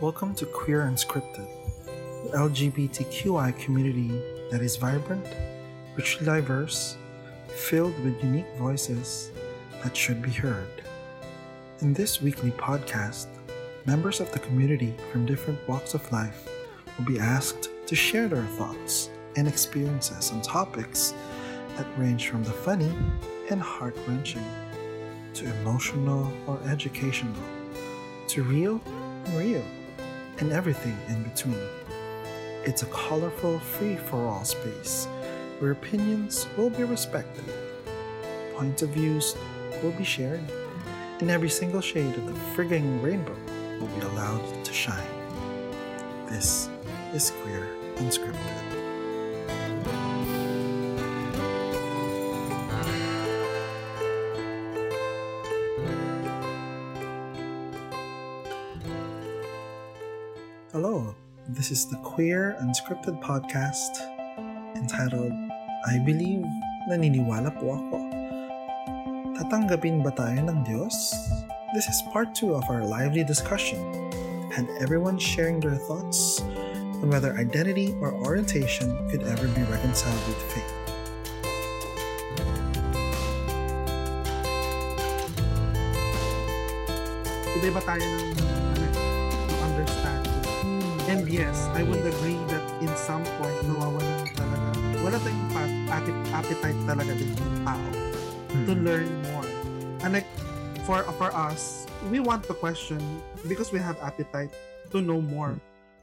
Welcome to Queer Unscripted, the LGBTQI community that is vibrant, richly diverse, filled with unique voices that should be heard. In this weekly podcast, members of the community from different walks of life will be asked to share their thoughts and experiences on topics that range from the funny and heart wrenching to emotional or educational to real and real and everything in between. It's a colorful, free for all space where opinions will be respected, points of views will be shared, and every single shade of the frigging rainbow will be allowed to shine. This is Queer Unscripted. This is the Queer Unscripted podcast entitled I Believe Naniniwala Po Ako. Tatanggapin ba tayo ng Diyos? This is part 2 of our lively discussion and everyone sharing their thoughts on whether identity or orientation could ever be reconciled with faith. Iba-iba tayo ng. And yes, I would agree that in some point, nawawalan talaga. Wala tayong appetite talaga din ng tao to learn more. And like, for for us, we want to question because we have appetite to know more.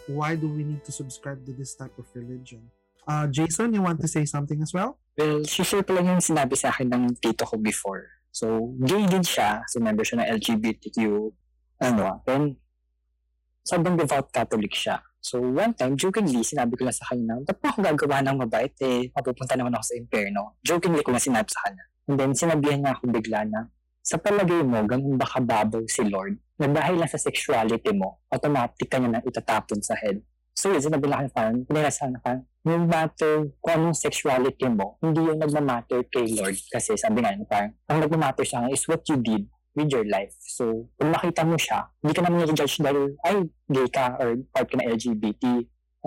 Why do we need to subscribe to this type of religion? Uh, Jason, you want to say something as well? Well, ko lang yung sinabi sa akin ng tito ko before. So, gay din siya. So, member siya ng LGBTQ. Ano, then, sobrang devout Catholic siya. So, one time, jokingly, sinabi ko lang sa kanya, ba't pa ako gagawa ng mabait eh? Mapupunta naman ako sa impyerno. Jokingly ko lang sinabi sa kanya. And then, sinabihan niya ako bigla na, sa palagay mo, ganun ba kababaw si Lord? Na dahil lang sa sexuality mo, automatic ka niya na itatapon sa hell. So, yun, sinabi lang parang, pinirasan na no matter kung anong sexuality mo, hindi yung nagmamatter kay Lord. Kasi sabi nga, parang, ang nagmamatter kanya is what you did with your life. So, kung nakita mo siya, hindi ka naman i-judge dahil, ay, gay ka or part ka na LGBT,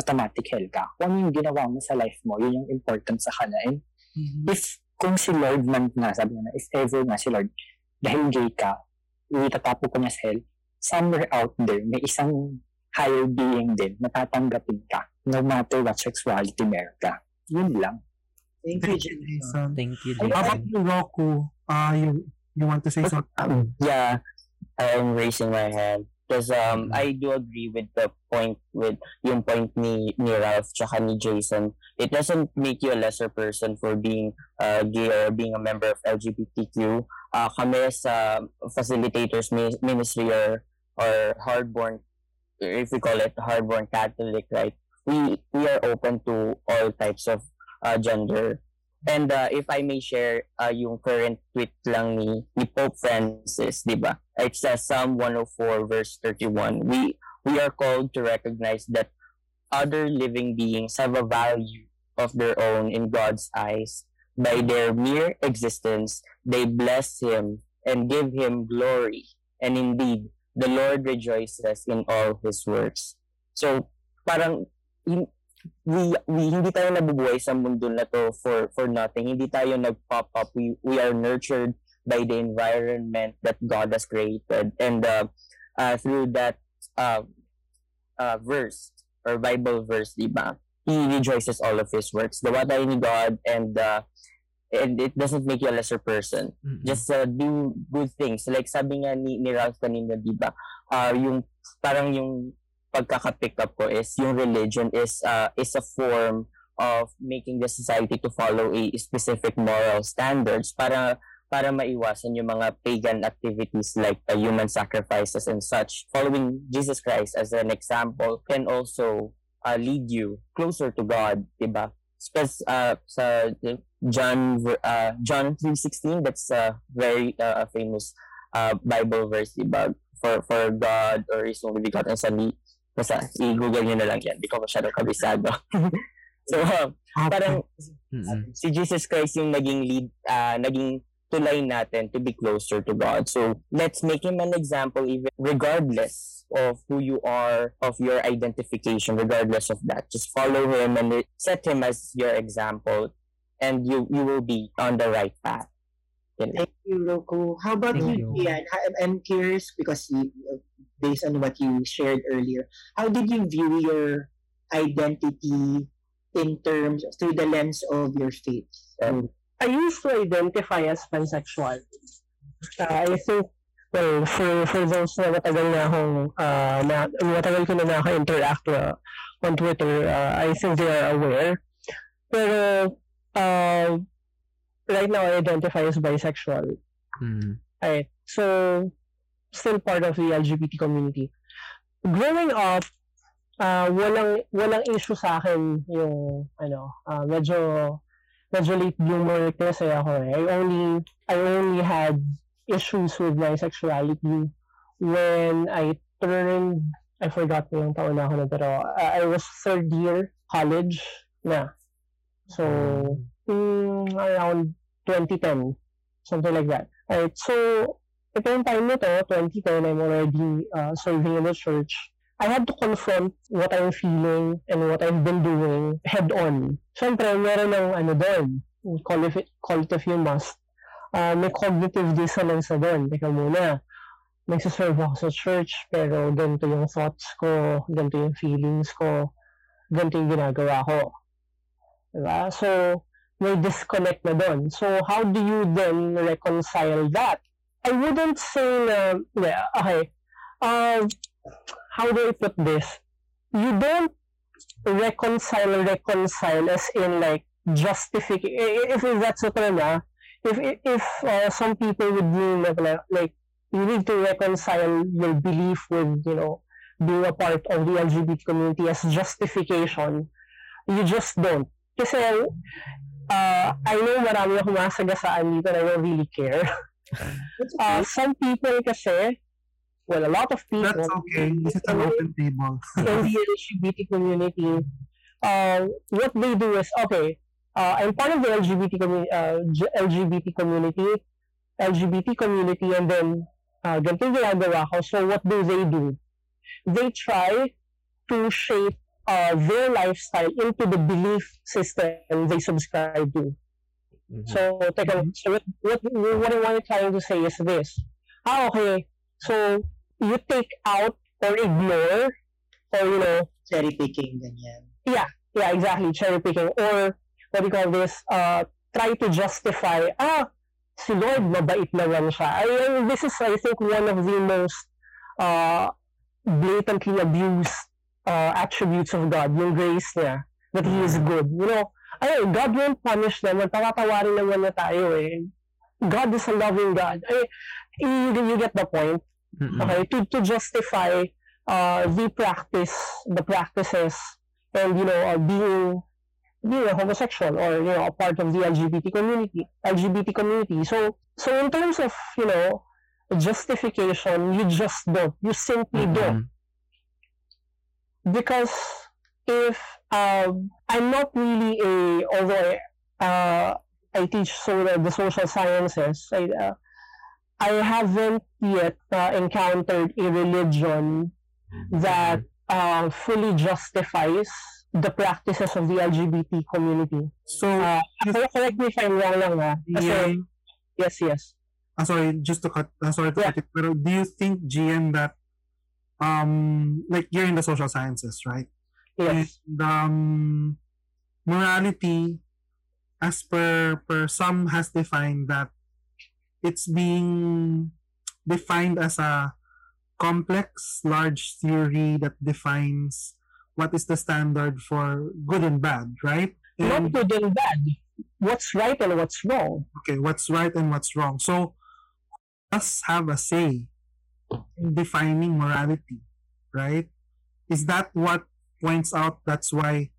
automatic hell ka. Kung ano yung ginawa mo sa life mo, yun yung important sa kanya. And if, kung si Lord man na, sabi nga na, if ever na si Lord, dahil gay ka, itatapo ko niya sa hell, somewhere out there, may isang higher being din na tatanggapin ka no matter what sexuality meron ka. Yun lang. Thank you, Jason. Thank you, How about Jason. you, Roku? Uh, you, you want to say something? Yeah, I'm raising my hand. Because um, I do agree with the point with yung point ni, ni Ralph tsaka ni Jason. It doesn't make you a lesser person for being uh, gay or being a member of LGBTQ. Uh, kami sa facilitators mi- ministry or, or hardborn, if we call it hardborn Catholic, right? We, we are open to all types of uh, gender And uh, if I may share uh, yung current tweet lang ni, ni Pope Francis, di ba? It says Psalm 104 verse 31. We we are called to recognize that other living beings have a value of their own in God's eyes. By their mere existence, they bless him and give him glory. And indeed, the Lord rejoices in all his works. So, parang we, we hindi tayo nabubuhay sa mundo na to for for nothing. Hindi tayo nag-pop up. We we are nurtured by the environment that God has created. And uh, uh, through that uh, uh, verse or Bible verse, di ba? He rejoices all of his works. Gawa tayo ni God and uh, and it doesn't make you a lesser person. Mm-mm. Just uh, do good things. Like sabi nga ni, ni Ralph kanina, di ba? Uh, yung parang yung pagkaka-pick up ko is yung religion is uh, is a form of making the society to follow a specific moral standards para para maiwasan yung mga pagan activities like uh, human sacrifices and such. Following Jesus Christ as an example can also uh, lead you closer to God, diba? Because uh, sa John uh, John 3:16 that's a very uh, famous uh, Bible verse, diba? For for God or His only begotten Son, He- basta i-google nyo na lang yan. Di ko masyadong kabisado. so, uh, parang Mm-mm. si Jesus Christ yung naging lead, ah, naging tulay natin to be closer to God. So let's make him an example even regardless of who you are, of your identification, regardless of that. Just follow him and set him as your example and you you will be on the right path. You know? Thank you, Roku. How about Thank you, Ian? I'm curious because you, based on what you shared earlier, how did you view your identity in terms through the lens of your faith? Um, I used to identify as pansexual. Uh, I think, well, for, for those na matagal na akong, uh, na, matagal ko na naka-interact uh, on Twitter, uh, I think they are aware. Pero, uh, right now, I identify as bisexual. Mm. Right. So, still part of the LGBT community. Growing up, uh, walang walang issue sa akin yung ano, uh, medyo medyo late bloomer kasi ako eh. I only, I only had issues with my sexuality when I turned, I forgot mo yung taon na ako na pero uh, I was third year college na. So, mm, around 2010, something like that. Alright, so, ito yung time nito, 2010, I'm already uh, serving in the church. I had to confront what I'm feeling and what I've been doing head on. Siyempre, meron ng ano doon, call it, call it if you must. Uh, may cognitive dissonance na doon. Teka muna, nagsiserve ako sa church, pero ganito yung thoughts ko, ganito yung feelings ko, ganito yung ginagawa ko. Diba? So, may disconnect na doon. So, how do you then reconcile that? I wouldn't say na, yeah, okay, uh, how do I put this? You don't reconcile reconcile as in like justify if, if that's what na if if uh, some people would mean like, like you need to reconcile your belief with you know being a part of the LGBT community as justification you just don't kasi uh, I know marami akong masagasaan dito and I don't really care uh, some people kasi well, a lot of people. That's okay. This is an open table. in the LGBT community, uh, what they do is okay. Uh, I'm part of the LGBT community, uh, LGBT community, LGBT community, and then uh, ganito ginagawa ko. So what do they do? They try to shape uh, their lifestyle into the belief system they subscribe to. Mm-hmm. So, teka, so what, what, what I want to try to say is this. Ah, okay. So, you take out or ignore or you know cherry picking ganyan. Yeah, yeah, exactly, cherry picking or what do you call this? Uh, try to justify ah si Lord mabait naman siya. I, mean, this is I think one of the most uh, blatantly abused uh, attributes of God, yung grace niya, that He is good. You know, ay, God won't punish them. Tawatawarin naman na tayo eh. God is a loving God. Ay, you, you get the point. Mm-hmm. Okay, to, to justify uh, the practice, the practices, and you know, uh, being being a homosexual or you know a part of the LGBT community, LGBT community. So, so in terms of you know justification, you just don't. You simply mm-hmm. don't. Because if um, I'm not really a, although I, uh, I teach so the, the social sciences, I, uh, I haven't yet uh, encountered a religion mm-hmm. that uh, fully justifies the practices of the LGBT community. So, uh, correct me if I'm wrong lang ha. Kasi, yeah. yes, yes. Uh, sorry, just to cut, uh, sorry to yeah. cut it, pero do you think, GM, that, um, like, you're in the social sciences, right? Yes. And, um, morality, as per, per some has defined that it's being defined as a complex, large theory that defines what is the standard for good and bad, right? And, Not good and bad. What's right and what's wrong? Okay, what's right and what's wrong. So, us have a say defining morality, right? Is that what points out that's why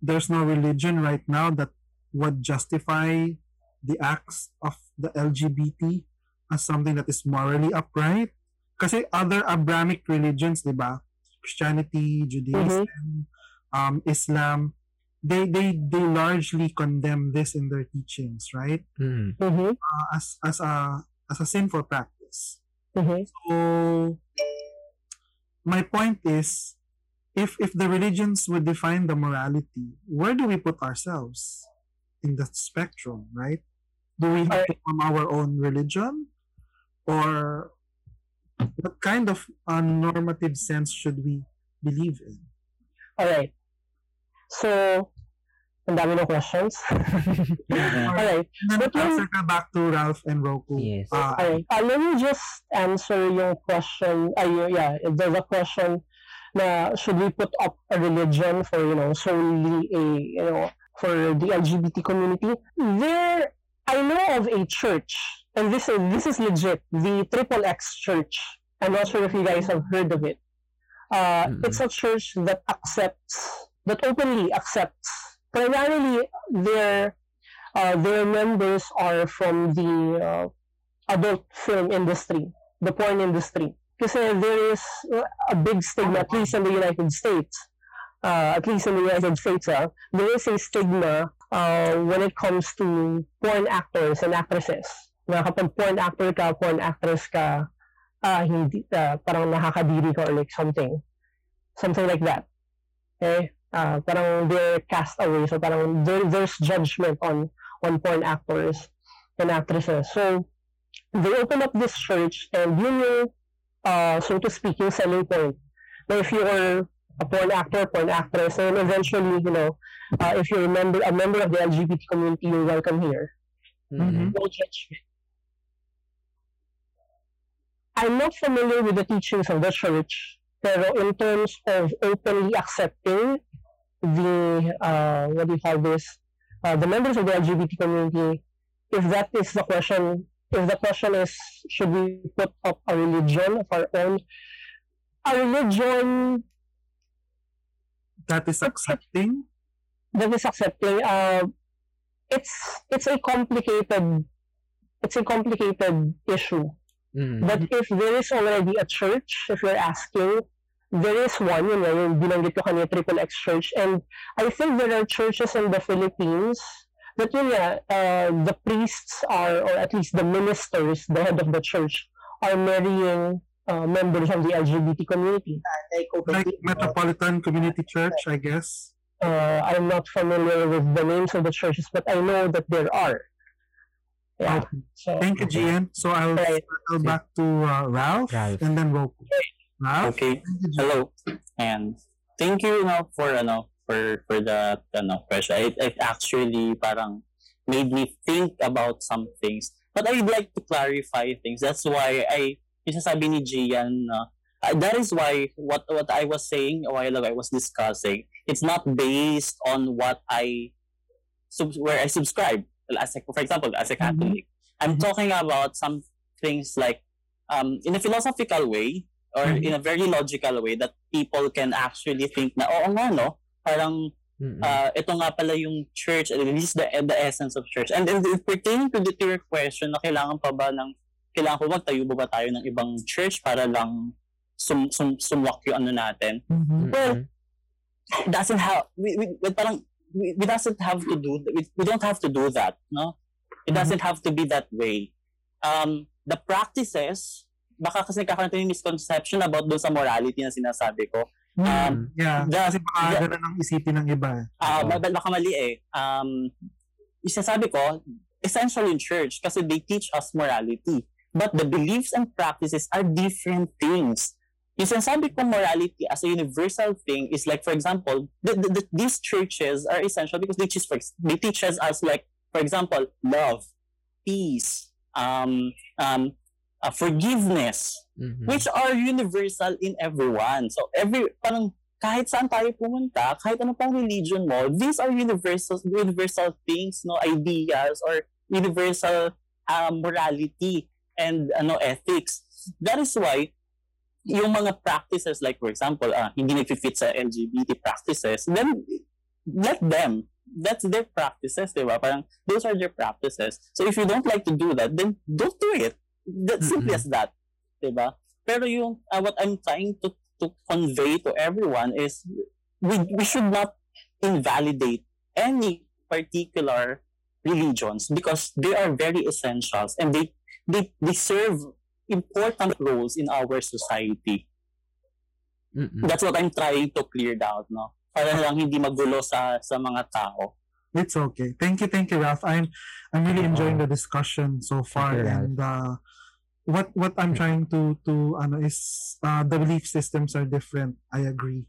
there's no religion right now that would justify the acts of the LGBT as something that is morally upright. Kasi other Abrahamic religions, di ba? Christianity, Judaism, mm-hmm. um, Islam, they they they largely condemn this in their teachings, right? Mm. Mm-hmm. Uh, as as a as a sinful practice. Mm-hmm. So my point is if if the religions would define the morality, where do we put ourselves in the spectrum, right? Do we have to form our own religion? Or what kind of uh, normative sense should we believe in? Alright. So, ang dami ng questions. Alright. And then But I'll yung- circle back to Ralph and Roku. Yes. Uh, Alright. Uh, let me just answer yung question. Ay, yeah, there's a question na should we put up a religion for, you know, solely a, you know, for the LGBT community? There, I know of a church, and this is, this is legit, the Triple X Church. I'm not sure if you guys have heard of it. Uh, Mm-mm. It's a church that accepts, that openly accepts, primarily their uh, their members are from the uh, adult film industry, the porn industry. Kasi there is uh, a big stigma, at least in the United States, uh, at least in the United States, uh, there is a stigma uh, when it comes to porn actors and actresses. Na kapag porn actor ka, porn actress ka, ah hindi, ah, parang nakakadiri ka or like something. Something like that. Okay? Ah, parang they're cast away. So parang there, there's judgment on on porn actors and actresses. So, they open up this church and yun yung, uh, so to speak, yung selling point. Now, if you're a porn actor, porn actress, and eventually, you know, uh, if you're a member, a member of the LGBT community, you're welcome here. Mm-mm. No judgment. I'm not familiar with the teachings of the church, pero in terms of openly accepting the, uh, what do you call this, uh, the members of the LGBT community, if that is the question, if the question is, should we put up a religion of our own? A religion that is accepting. that is accepting, uh, it's it's a complicated it's a complicated issue. Mm. But if there is already a church, if you're asking, there is one, yun nga, yung binanggit ko kanina, Triple X Church. And I think there are churches in the Philippines that yun nga, uh, the priests are, or at least the ministers, the head of the church, are marrying uh, members of the LGBT community. Like, open Like Metropolitan Community Church, I guess. Uh, I'm not familiar with the names of the churches, but I know that there are. Yeah. Okay. So, Thank you, Gian. So I'll Right. circle back to uh, Ralph, Ralph. and then Roku. Ralph? Okay. Gian. Hello. And thank you, you know, for ano for for the ano question. It, it actually parang made me think about some things. But I'd like to clarify things. That's why I yung sasabi ni Gian na uh, that is why what what I was saying a while ago I was discussing it's not based on what I sub- where I subscribe as a, for example as a Catholic I'm talking about some things like um in a philosophical way or Mhm. in a very logical way that people can actually think na oo nga no parang Mm-mm. uh, ito nga pala yung church, at least the, the essence of church. And, and pertaining to the to your question na kailangan pa ba ng, kailangan pa ba tayo ba, ba tayo ng ibang church para lang sum, sum, sumwak yung ano natin? Mm-mm. well, doesn't have, we, we, we parang, we, we doesn't have to do, we, we don't have to do that, no? It doesn't have to be that way. Um, the practices, baka kasi nagkakaroon tayo ng misconception about dun sa morality na sinasabi ko. Um, Yeah, the, kasi baka the- ganun ang isipin ng iba. Ah, uh, baka mali eh. Um, isasabi ko, essential in church kasi they teach us morality. But the beliefs and practices are different things. Yung sinasabi ko morality as a universal thing is like, for example, the, the, the- these churches are essential because they teach, they teach us like, for example, love, peace, um, um, uh, forgiveness, Mhm. which are universal in everyone. So every parang kahit saan tayo pumunta, kahit ano pang religion mo, these are universal universal things, no ideas or universal um, morality and ano ethics. That is why yung mga practices like for example, ah, hindi nagfi-fit sa LGBT practices, then let them. That's their practices, di ba? Parang those are their practices. So if you don't like to do that, then don't do it. That's simply Mhm. as that. Diba? Pero yung uh, what I'm trying to to convey to everyone is we we should not invalidate any particular religions because they are very essentials and they they, they serve important roles in our society. Mm-mm. That's what I'm trying to clear out, no? Para lang hindi magulo sa sa mga tao. It's okay. Thank you, thank you, Ralph. I'm I'm really enjoying the discussion so far, you, and uh, what what I'm trying to to ano is uh, the belief systems are different. I agree,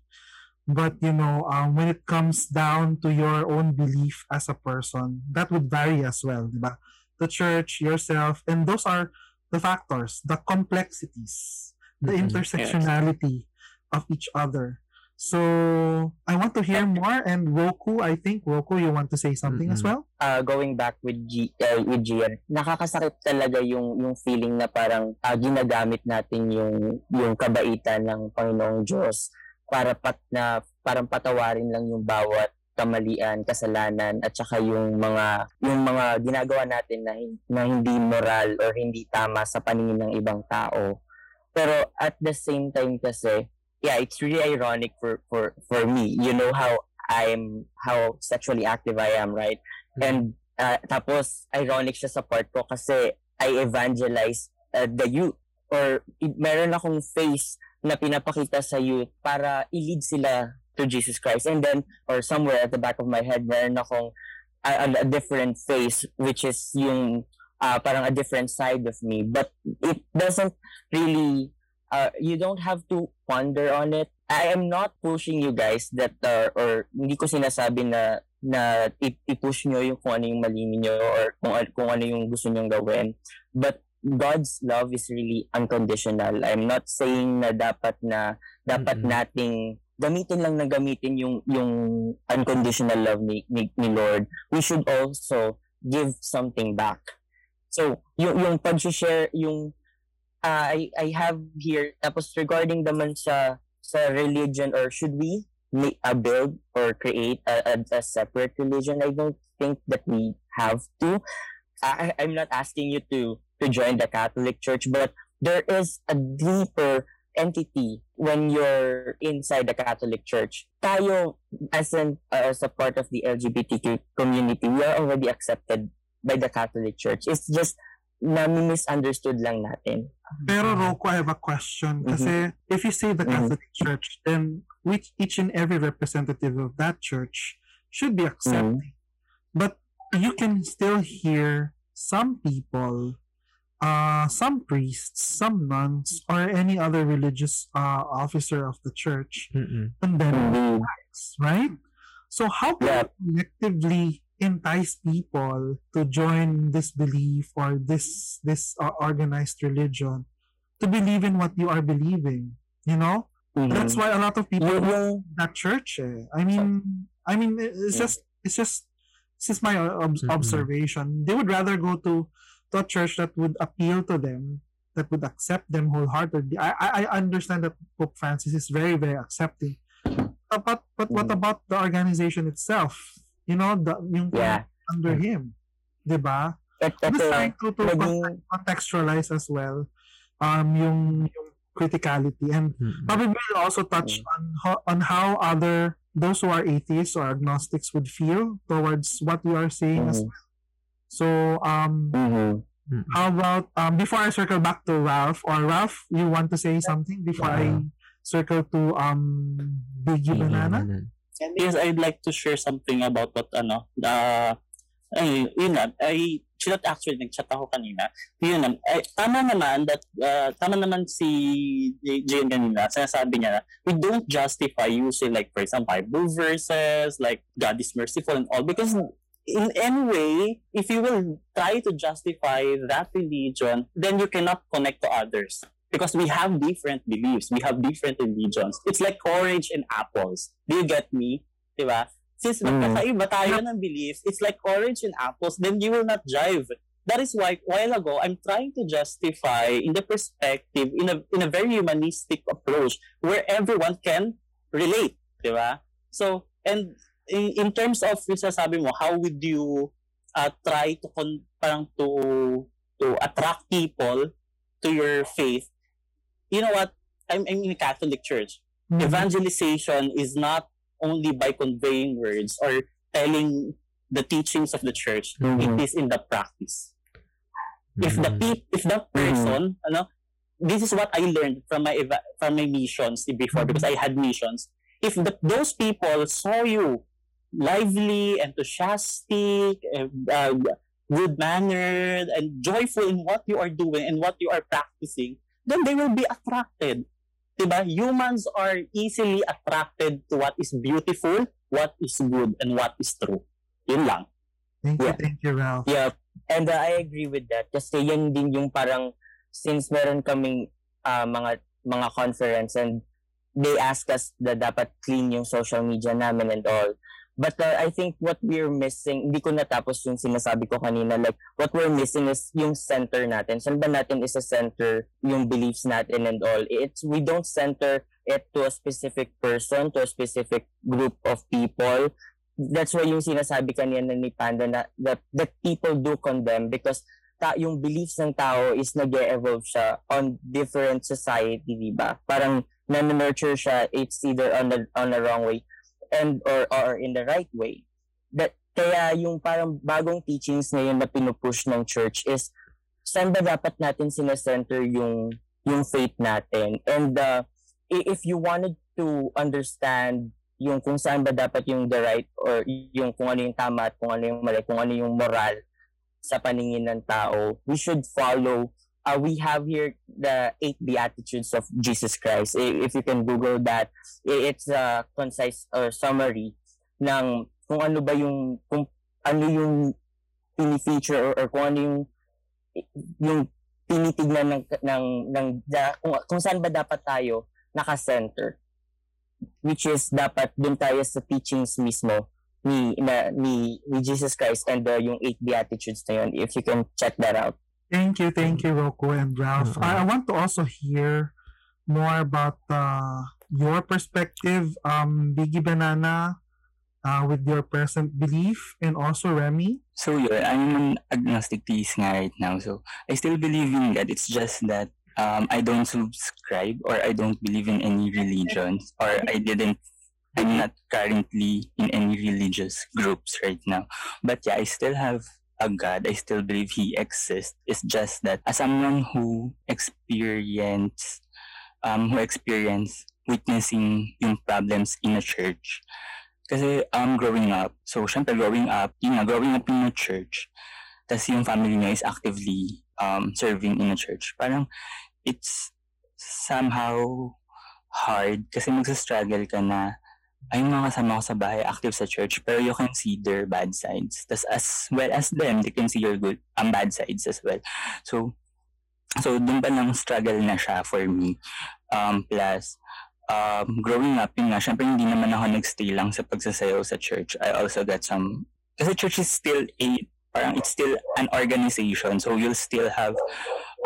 but you know, um, when it comes down to your own belief as a person, that would vary as well, diba? The church, yourself, and those are the factors, the complexities, the Mhm. intersectionality of each other. So I want to hear more. And Roku, I think Roku, you want to say something as Mm-mm. well? uh, going back with G, uh, with Gian, nakakasakit talaga yung yung feeling na parang uh, ginagamit natin yung yung kabaitan ng Panginoong Diyos para pat na parang patawarin lang yung bawat kamalian, kasalanan at saka yung mga yung mga ginagawa natin na, na hindi moral or hindi tama sa paningin ng ibang tao. Pero at the same time kasi, yeah, it's really ironic for for for me. You know how I'm how sexually active I am, right? And uh, tapos ironic siya sa part ko kasi I evangelize uh, the youth or meron akong face na pinapakita sa youth para i-lead sila to Jesus Christ. And then or somewhere at the back of my head meron akong a- a different face which is yung uh, parang a different side of me but it doesn't really uh, you don't have to ponder on it. I am not pushing you guys that uh, or hindi ko sinasabi na na i-push nyo yung kung ano yung mali niyo or kung, kung ano yung gusto nyong gawin. But God's love is really unconditional. I'm not saying na dapat na dapat Mm-mm. nating gamitin lang na gamitin yung yung unconditional love ni, ni, ni Lord. We should also give something back. So, yung yung pag-share yung uh, I I have here tapos regarding naman sa sa religion or should we ma- uh, build or create a, a, a separate religion? I don't think that we have to. I I'm not asking you to to join the Catholic Church but there is a deeper entity when you're inside the Catholic Church. Tayo as an uh, as a part of the LGBTQ community we are already accepted by the Catholic Church. It's just na misunderstood lang natin Pero Roku, I have a question. Kasi if you say the Mhm. Catholic Church, then which each and every representative of that church should be accepting. But you can still hear some people, uh, some priests, some nuns, or any other religious uh, officer of the church Mm-mm. condemn right? So how can Yeah. collectively entice people to join this belief or this this uh, organized religion to believe in what you are believing? You know, that's why a lot of people go that church. Eh. I mean, I mean, it's Yeah. just it's just this is my uh, ob- Mhm. observation. They would rather go to to a church that would appeal to them, that would accept them wholeheartedly. I I, I understand that Pope Francis is very very accepting, Uh, but but what Mm. about the organization itself? You know, the yung Yeah. under him, diba? At, I'm at, just uh, trying to, to naging- contextualize as well um yung yung criticality and Mm-mm. probably we'll also touch Mm. on how, on how other those who are atheists or agnostics would feel towards what we are saying as Mhm. well. So um Mhm. Mm-mm. how about um before I circle back to Ralph or Ralph, you want to say something before I circle to um Biggie Gigi Banana? Yes, I'd like to share something about what ano, the ay, yun na, ay, siya actually nag-chat ako kanina. Yun na, ay, tama naman that, uh, tama naman si Jane kanina, sinasabi niya na, we don't justify using like, for example, Bible verses, like, God is merciful and all, because in any way, if you will try to justify that religion, then you cannot connect to others. Because we have different beliefs, we have different religions. It's like orange and apples. Do you get me? Diba? Since Mm. magkakaiba tayo ng beliefs, it's like orange and apples, then you will not jive. That is why, while ago, I'm trying to justify in the perspective, in a, in a very humanistic approach, where everyone can relate. Diba? So, and in, in terms of yung sasabi mo, how would you uh, try to con, parang to to attract people to your faith? You know what? I'm, I'm in a Catholic church. Mhm. Evangelization is not only by conveying words or telling the teachings of the church. Mhm. It is in the practice. If the Mhm. pe- if the person, you know, this is what I learned from my eva- from my missions before because I had missions. If the, those people saw you lively, enthusiastic, uh, good mannered, and joyful in what you are doing and what you are practicing, then they will be attracted. Diba? Humans are easily attracted to what is beautiful, what is good, and what is true. Yun lang. Thank you, Yeah. thank you, Ralph. Yeah, and uh, I agree with that. Kasi yan din yung parang, since meron kaming uh, mga mga conference and they ask us na dapat clean yung social media namin and all. But uh, I think what we're missing, hindi ko natapos yung sinasabi ko kanina, like what we're missing is yung center natin. Saan ba natin isa center yung beliefs natin and all? It's, we don't center it to a specific person, to a specific group of people. That's why yung sinasabi kanina ni Panda na that, that people do condemn because ta yung beliefs ng tao is nag evolve siya on different society, di ba? Parang na-nurture siya, it's either on the, on the wrong way and or or in the right way. That kaya yung parang bagong teachings ngayon na pinupush ng church is saan ba dapat natin sinecenter yung yung faith natin and uh, if you wanted to understand yung kung saan ba dapat yung the right or yung kung ano yung tama at kung ano yung mali, kung ano yung moral sa paningin ng tao, we should follow uh, we have here the eight beatitudes of Jesus Christ. If you can Google that, it's a concise or summary ng kung ano ba yung kung ano yung pini-feature or, or kung ano yung yung tinitignan ng ng ng da- kung, kung saan ba dapat tayo naka-center which is dapat dun tayo sa teachings mismo ni na, ni, ni Jesus Christ and uh, yung eight beatitudes na yun if you can check that out Thank you, thank you, Rocco and Ralph. Mhm. I, I want to also hear more about uh, your perspective, um, Biggie Banana, uh, with your present belief, and also Remy. So yeah, I'm an agnostic theist nga right now. So I still believe in God. It's just that um, I don't subscribe or I don't believe in any religions or I didn't I'm not currently in any religious groups right now. But yeah, I still have a God. I still believe He exists. It's just that as someone who experience um who experience witnessing yung problems in a church, kasi um growing up, so syempre growing up, yun nga, growing up in a church, tas yung family niya is actively um serving in a church. Parang it's somehow hard kasi magsa-struggle ka na ay mga kasama ko sa bahay active sa church pero you can see their bad sides. Tas as well as them, they can see your good ang bad sides as well. So so doon pa lang struggle na siya for me. Um, plus, um, growing up, yun nga, syempre hindi naman ako nagstay lang sa pagsasayaw sa church. I also got some, kasi church is still a, parang it's still an organization. So you'll still have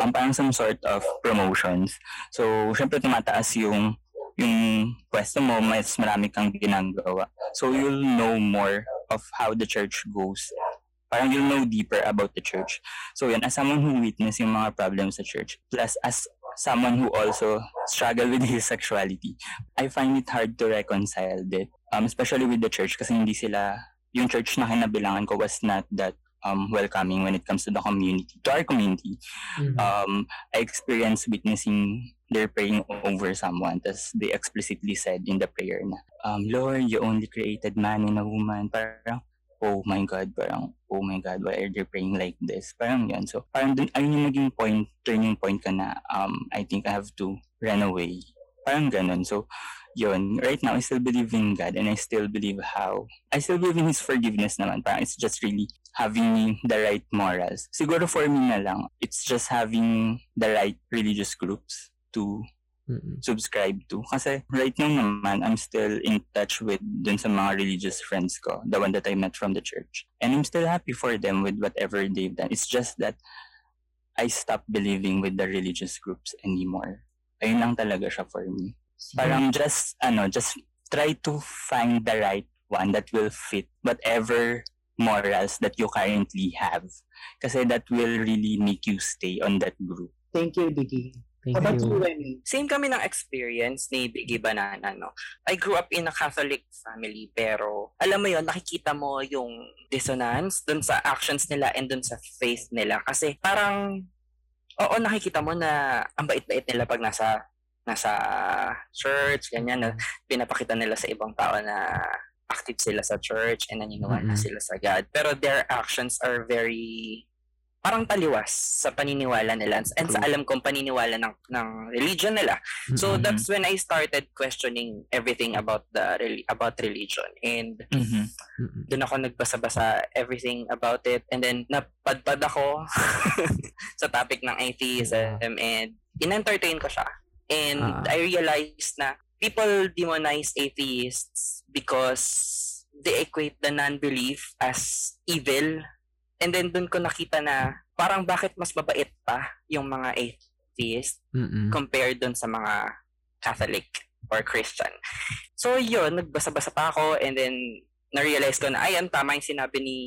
um, parang some sort of promotions. So, syempre tumataas yung yung pwesto mo, mas marami kang ginagawa. So, you'll know more of how the church goes. Parang you'll know deeper about the church. So, yan, as someone who witnessed yung mga problems sa church, plus as someone who also struggled with his sexuality, I find it hard to reconcile that, um, especially with the church kasi hindi sila, yung church na kinabilangan ko was not that um, welcoming when it comes to the community, to our community. Mhm. Um, I experienced witnessing their praying over someone, tas they explicitly said in the prayer na, um, Lord, you only created man and a woman. Parang, oh my God, parang, oh my God, why are they praying like this? Parang yun. So, parang dun, ayun yung naging point, turning point ka na, um, I think I have to run away. Parang ganun. So, yun. Right now, I still believe in God and I still believe how, I still believe in His forgiveness naman. Parang it's just really having the right morals. Siguro for me na lang, it's just having the right religious groups to Mm-mm. subscribe to. Kasi right now naman, I'm still in touch with dun sa mga religious friends ko, the one that I met from the church. And I'm still happy for them with whatever they've done. It's just that I stopped believing with the religious groups anymore. Ayun lang talaga siya for me. Parang just, ano, just try to find the right one that will fit whatever morals that you currently have. Kasi that will really make you stay on that group. Thank you, Biggie. Thank How about you. Remy? Same kami ng experience ni Biggie Banana, no? I grew up in a Catholic family, pero alam mo yon nakikita mo yung dissonance dun sa actions nila and dun sa faith nila. Kasi parang, oo, nakikita mo na ang bait-bait nila pag nasa nasa church, ganyan, na pinapakita nila sa ibang tao na active sila sa church and naniniwala Mm-mm. sila sa God. Pero their actions are very parang taliwas sa paniniwala nila and sa True. alam kong paniniwala ng ng religion nila. So Mm-mm. that's when I started questioning everything about the reli- about religion and Mhm. Mm-mm. doon ako nagbasa-basa everything about it and then napadpad ako sa topic ng atheism and in-entertain ko siya. And Ah. I realized na people demonize atheists because they equate the non-belief as evil. And then doon ko nakita na parang bakit mas mabait pa yung mga atheists Mm-mm. compared dun sa mga Catholic or Christian. So yun, nagbasa-basa pa ako and then na-realize ko na, ay, ang tama yung sinabi ni,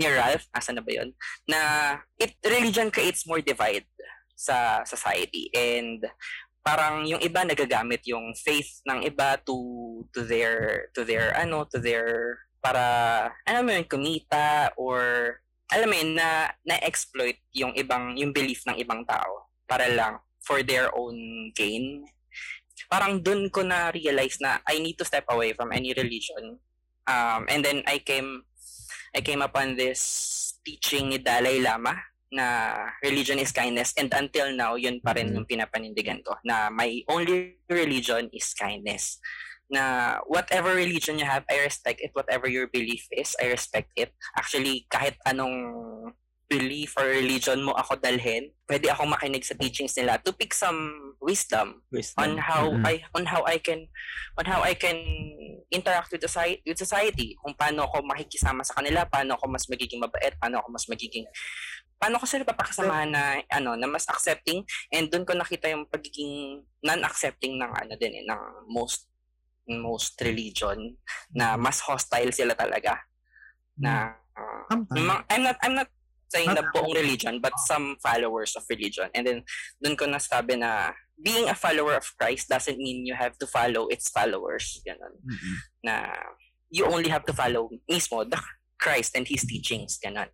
ni Ralph, asa na ba yun, na it, religion creates more divide sa society and parang yung iba nagagamit yung faith ng iba to to their to their ano to their para ano mo yun kumita or alam mo yun na na-exploit yung ibang yung belief ng ibang tao para lang for their own gain. Parang dun ko na realize na I need to step away from any religion. Um, and then I came I came upon this teaching ni Dalai Lama na religion is kindness and until now yun pa rin Mhm. yung pinapanindigan ko na my only religion is kindness na whatever religion you have I respect it. Whatever your belief is I respect it. Actually kahit anong belief or religion mo ako dalhin pwede akong makinig sa teachings nila to pick some wisdom on how Mm-mm. I on how I can on how I can interact with society with society. Kung paano ako makikisama sa kanila paano ako mas magiging mabait paano ako mas magiging paano ko sila papakasamahan na ano na mas accepting. And doon ko nakita yung pagiging non-accepting ng ano din eh, ng most most religion na mas hostile sila talaga na uh, Sometimes. I'm not I'm not saying na buong religion but some followers of religion and then doon ko nasabi na being a follower of Christ doesn't mean you have to follow its followers ganun Mm-mm. na you only have to follow mismo the Christ and his teachings ganun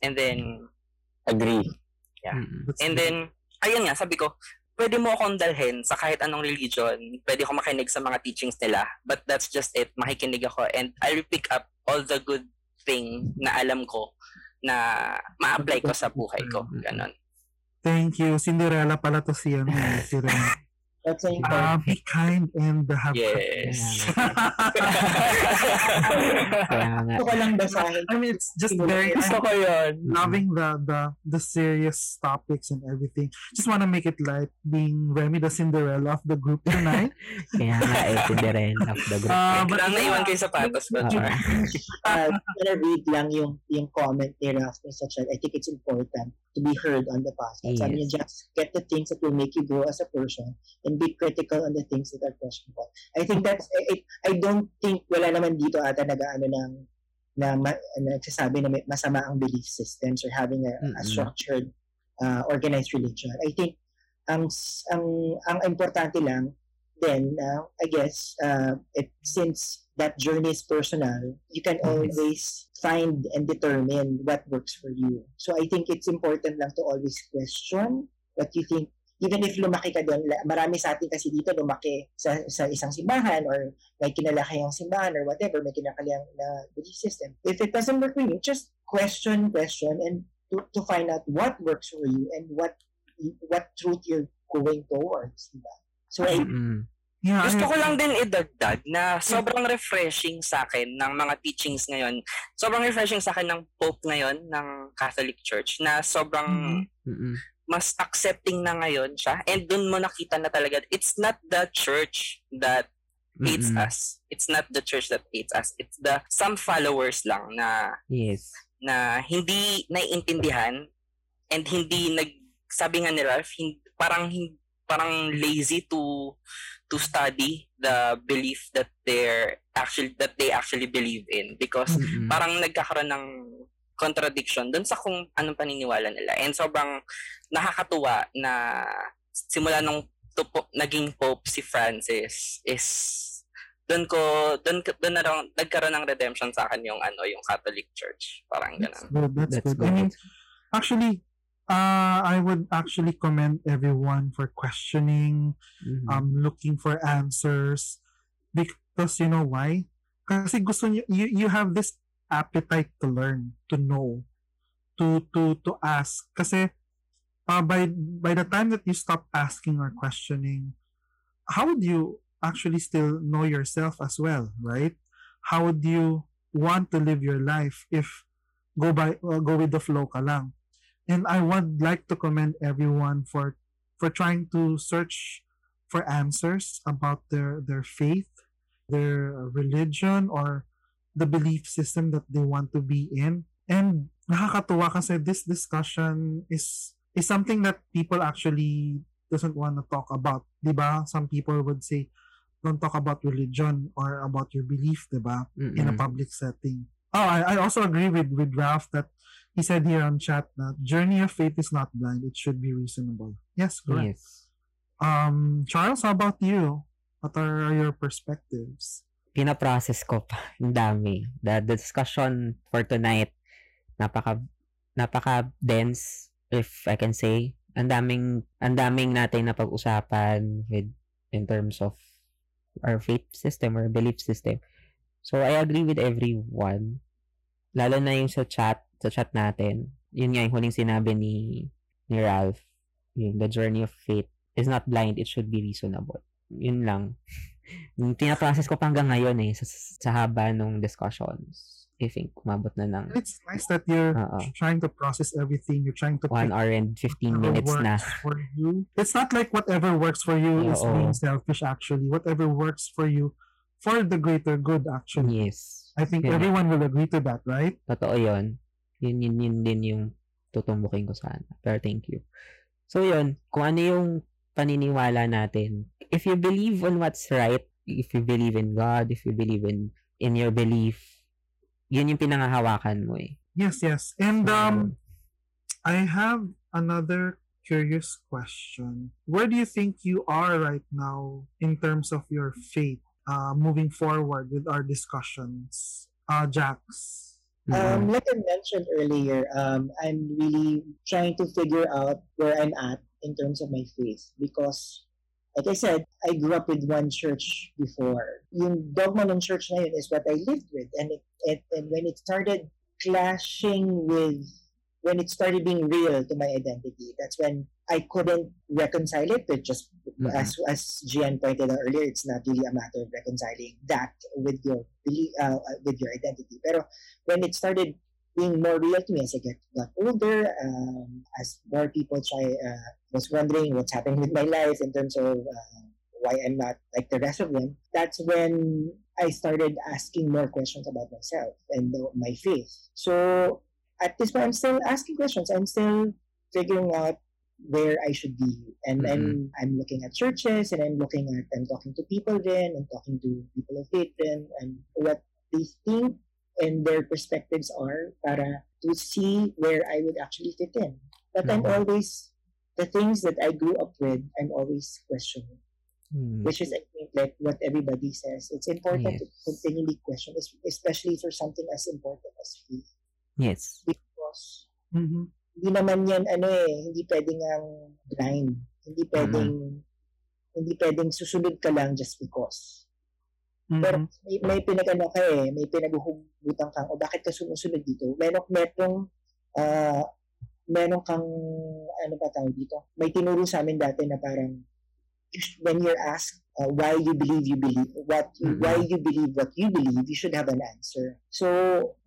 and then Agree. Yeah. That's and good. then ayun nga sabi ko pwede mo akong dalhin sa kahit anong religion. Pwede ako makinig sa mga teachings nila. But that's just it. Makikinig ako. And I'll pick up all the good thing na alam ko na ma-apply ko sa buhay ko. Ganun. Thank you. Cinderella pala to si, ano, Ren. That's an Ah, important. be kind and have yes. Gusto ko lang basahin. I mean, it's just very Gusto ko yun. loving the the the serious topics and everything. Just want to make it light, being Remy the Cinderella of the group tonight. Kaya nga, eh, Cinderella of the group. Ah, but Lang naiwan yung sapatos ba? Oo. uh, gonna read lang yung yung comment ni Sachet. I think it's important to be heard on the podcast. Sabi niya, just get the things that will make you grow as a person and be critical on the things that are questionable. I think that's, I, I- don't think, wala naman dito ata nag-ano ng na ma, na nagsasabi na may masama ang belief systems or having a, a Mm-mm. structured uh, organized religion. I think ang ang ang importante lang then uh, I guess uh, it, since that journey is personal, you can always find and determine what works for you. So I think it's important lang to always question what you think. Even if lumaki ka doon, marami sa atin kasi dito lumaki sa, sa isang simbahan or may kinalakihang simbahan or whatever, may kinakalihang na belief system. If it doesn't work for you, just question, question, and to, to find out what works for you and what what truth you're going towards. Diba? So I Mm-mm. Yeah, Gusto ko lang din idagdag na sobrang refreshing sa akin ng mga teachings ngayon. Sobrang refreshing sa akin ng Pope ngayon ng Catholic Church na sobrang Mm-mm. mas accepting na ngayon siya. And dun mo nakita na talaga, it's not the church that hates Mm-mm. us. It's not the church that hates us. It's the some followers lang na Yes. na hindi naiintindihan and hindi nag sabi nga ni Ralph, hin- parang parang lazy to to study the belief that they're actually that they actually believe in because Mm-mm. parang nagkakaroon ng contradiction dun sa kung anong paniniwala nila and sobrang nakakatuwa na simula nung tupo, naging Pope si Francis is doon ko doon doon na lang nagkaroon ng redemption sa akin yung ano yung Catholic Church parang That's ganun good. That's, That's good. I mean, actually, uh, I would actually commend everyone for questioning, Mhm. um, looking for answers, because you know why? Kasi gusto niyo, you, you have this appetite to learn, to know, to to to ask. Kasi uh, by by the time that you stop asking or questioning, how would you actually still know yourself as well, right? How would you want to live your life if go by uh, go with the flow ka lang? And I would like to commend everyone for for trying to search for answers about their their faith, their religion or the belief system that they want to be in. And nakakatuwa kasi this discussion is is something that people actually doesn't want to talk about. 'Di ba? Some people would say don't talk about religion or about your belief, 'di ba? In a Mm-mm. public setting. Oh, I, I also agree with with Ralph that he said here on chat that journey of faith is not blind; it should be reasonable. Yes, correct. Yes. Um, Charles, how about you? What are your perspectives? pinaprocess ko pa. Ang dami. The, the discussion for tonight, napaka, napaka dense, if I can say. Ang daming, ang daming natin na pag-usapan with, in terms of our faith system or belief system. So, I agree with everyone. Lalo na yung sa chat, sa chat natin. Yun nga yung huling sinabi ni, ni Ralph. Yung the journey of faith is not blind, it should be reasonable. Yun lang. Yung pinaprocess ko pa hanggang ngayon eh, sa, sa haba ng discussions. I think umabot na ng It's nice that you're Oo. trying to process everything. You're trying to 1 pick hour and 15 whatever minutes na. for you. It's not like whatever works for you is Oo. being selfish. Actually, whatever works for you for the greater good. Actually, Yes. I think Yun. everyone will agree to that, right? Totoo yun. Yun, yun, yun din yung tutumbukin ko sana. Pero thank you. So yun, kung ano yung paniniwala natin, if you believe on what's right, if you believe in God, if you believe in in your belief, yun yung pinangahawakan mo eh. Yes, yes. And So, um, I have another curious question. Where do you think you are right now in terms of your faith, uh, moving forward with our discussions? Uh, Jax. Um, like I mentioned earlier, um, I'm really trying to figure out where I'm at in terms of my faith because, like I said, I grew up with one church before. Yung dogma ng church na yun is what I lived with, and it, it and when it started clashing with when it started being real to my identity, that's when I couldn't reconcile it with just Mhm. as as Gian pointed out earlier, it's not really a matter of reconciling that with your uh, with your identity. But when it started being more real to me as I get got older, um, as more people try uh, was wondering what's happening with my life in terms of uh, why I'm not like the rest of them. That's when I started asking more questions about myself and my faith. So at this point, I'm still asking questions. I'm still figuring out where I should be, and I'm I'm looking at churches, and I'm looking at I'm talking to people then, and talking to people of faith then, and what they think and their perspectives are para to see where I would actually fit in. But I'm Mhm. always the things that I grew up with. I'm always questioning, mm, which is I think like what everybody says. It's important to continually question, especially for something as important as faith, yes. because Mm-hmm. hindi naman yan ano eh, hindi pwedeng ang blind. Hindi pwedeng hindi pwedeng susunod ka lang just because. Pero Mm-hmm. may, may pinagano ka eh, may pinaguhugutan kang, o bakit ka sumusunod dito? Meron, merong, ah, meron kang, ano ba tawag dito? May tinuro sa amin dati na parang, you when you're asked uh, why you believe you believe, what you, Mhm. why you believe what you believe, you should have an answer. So,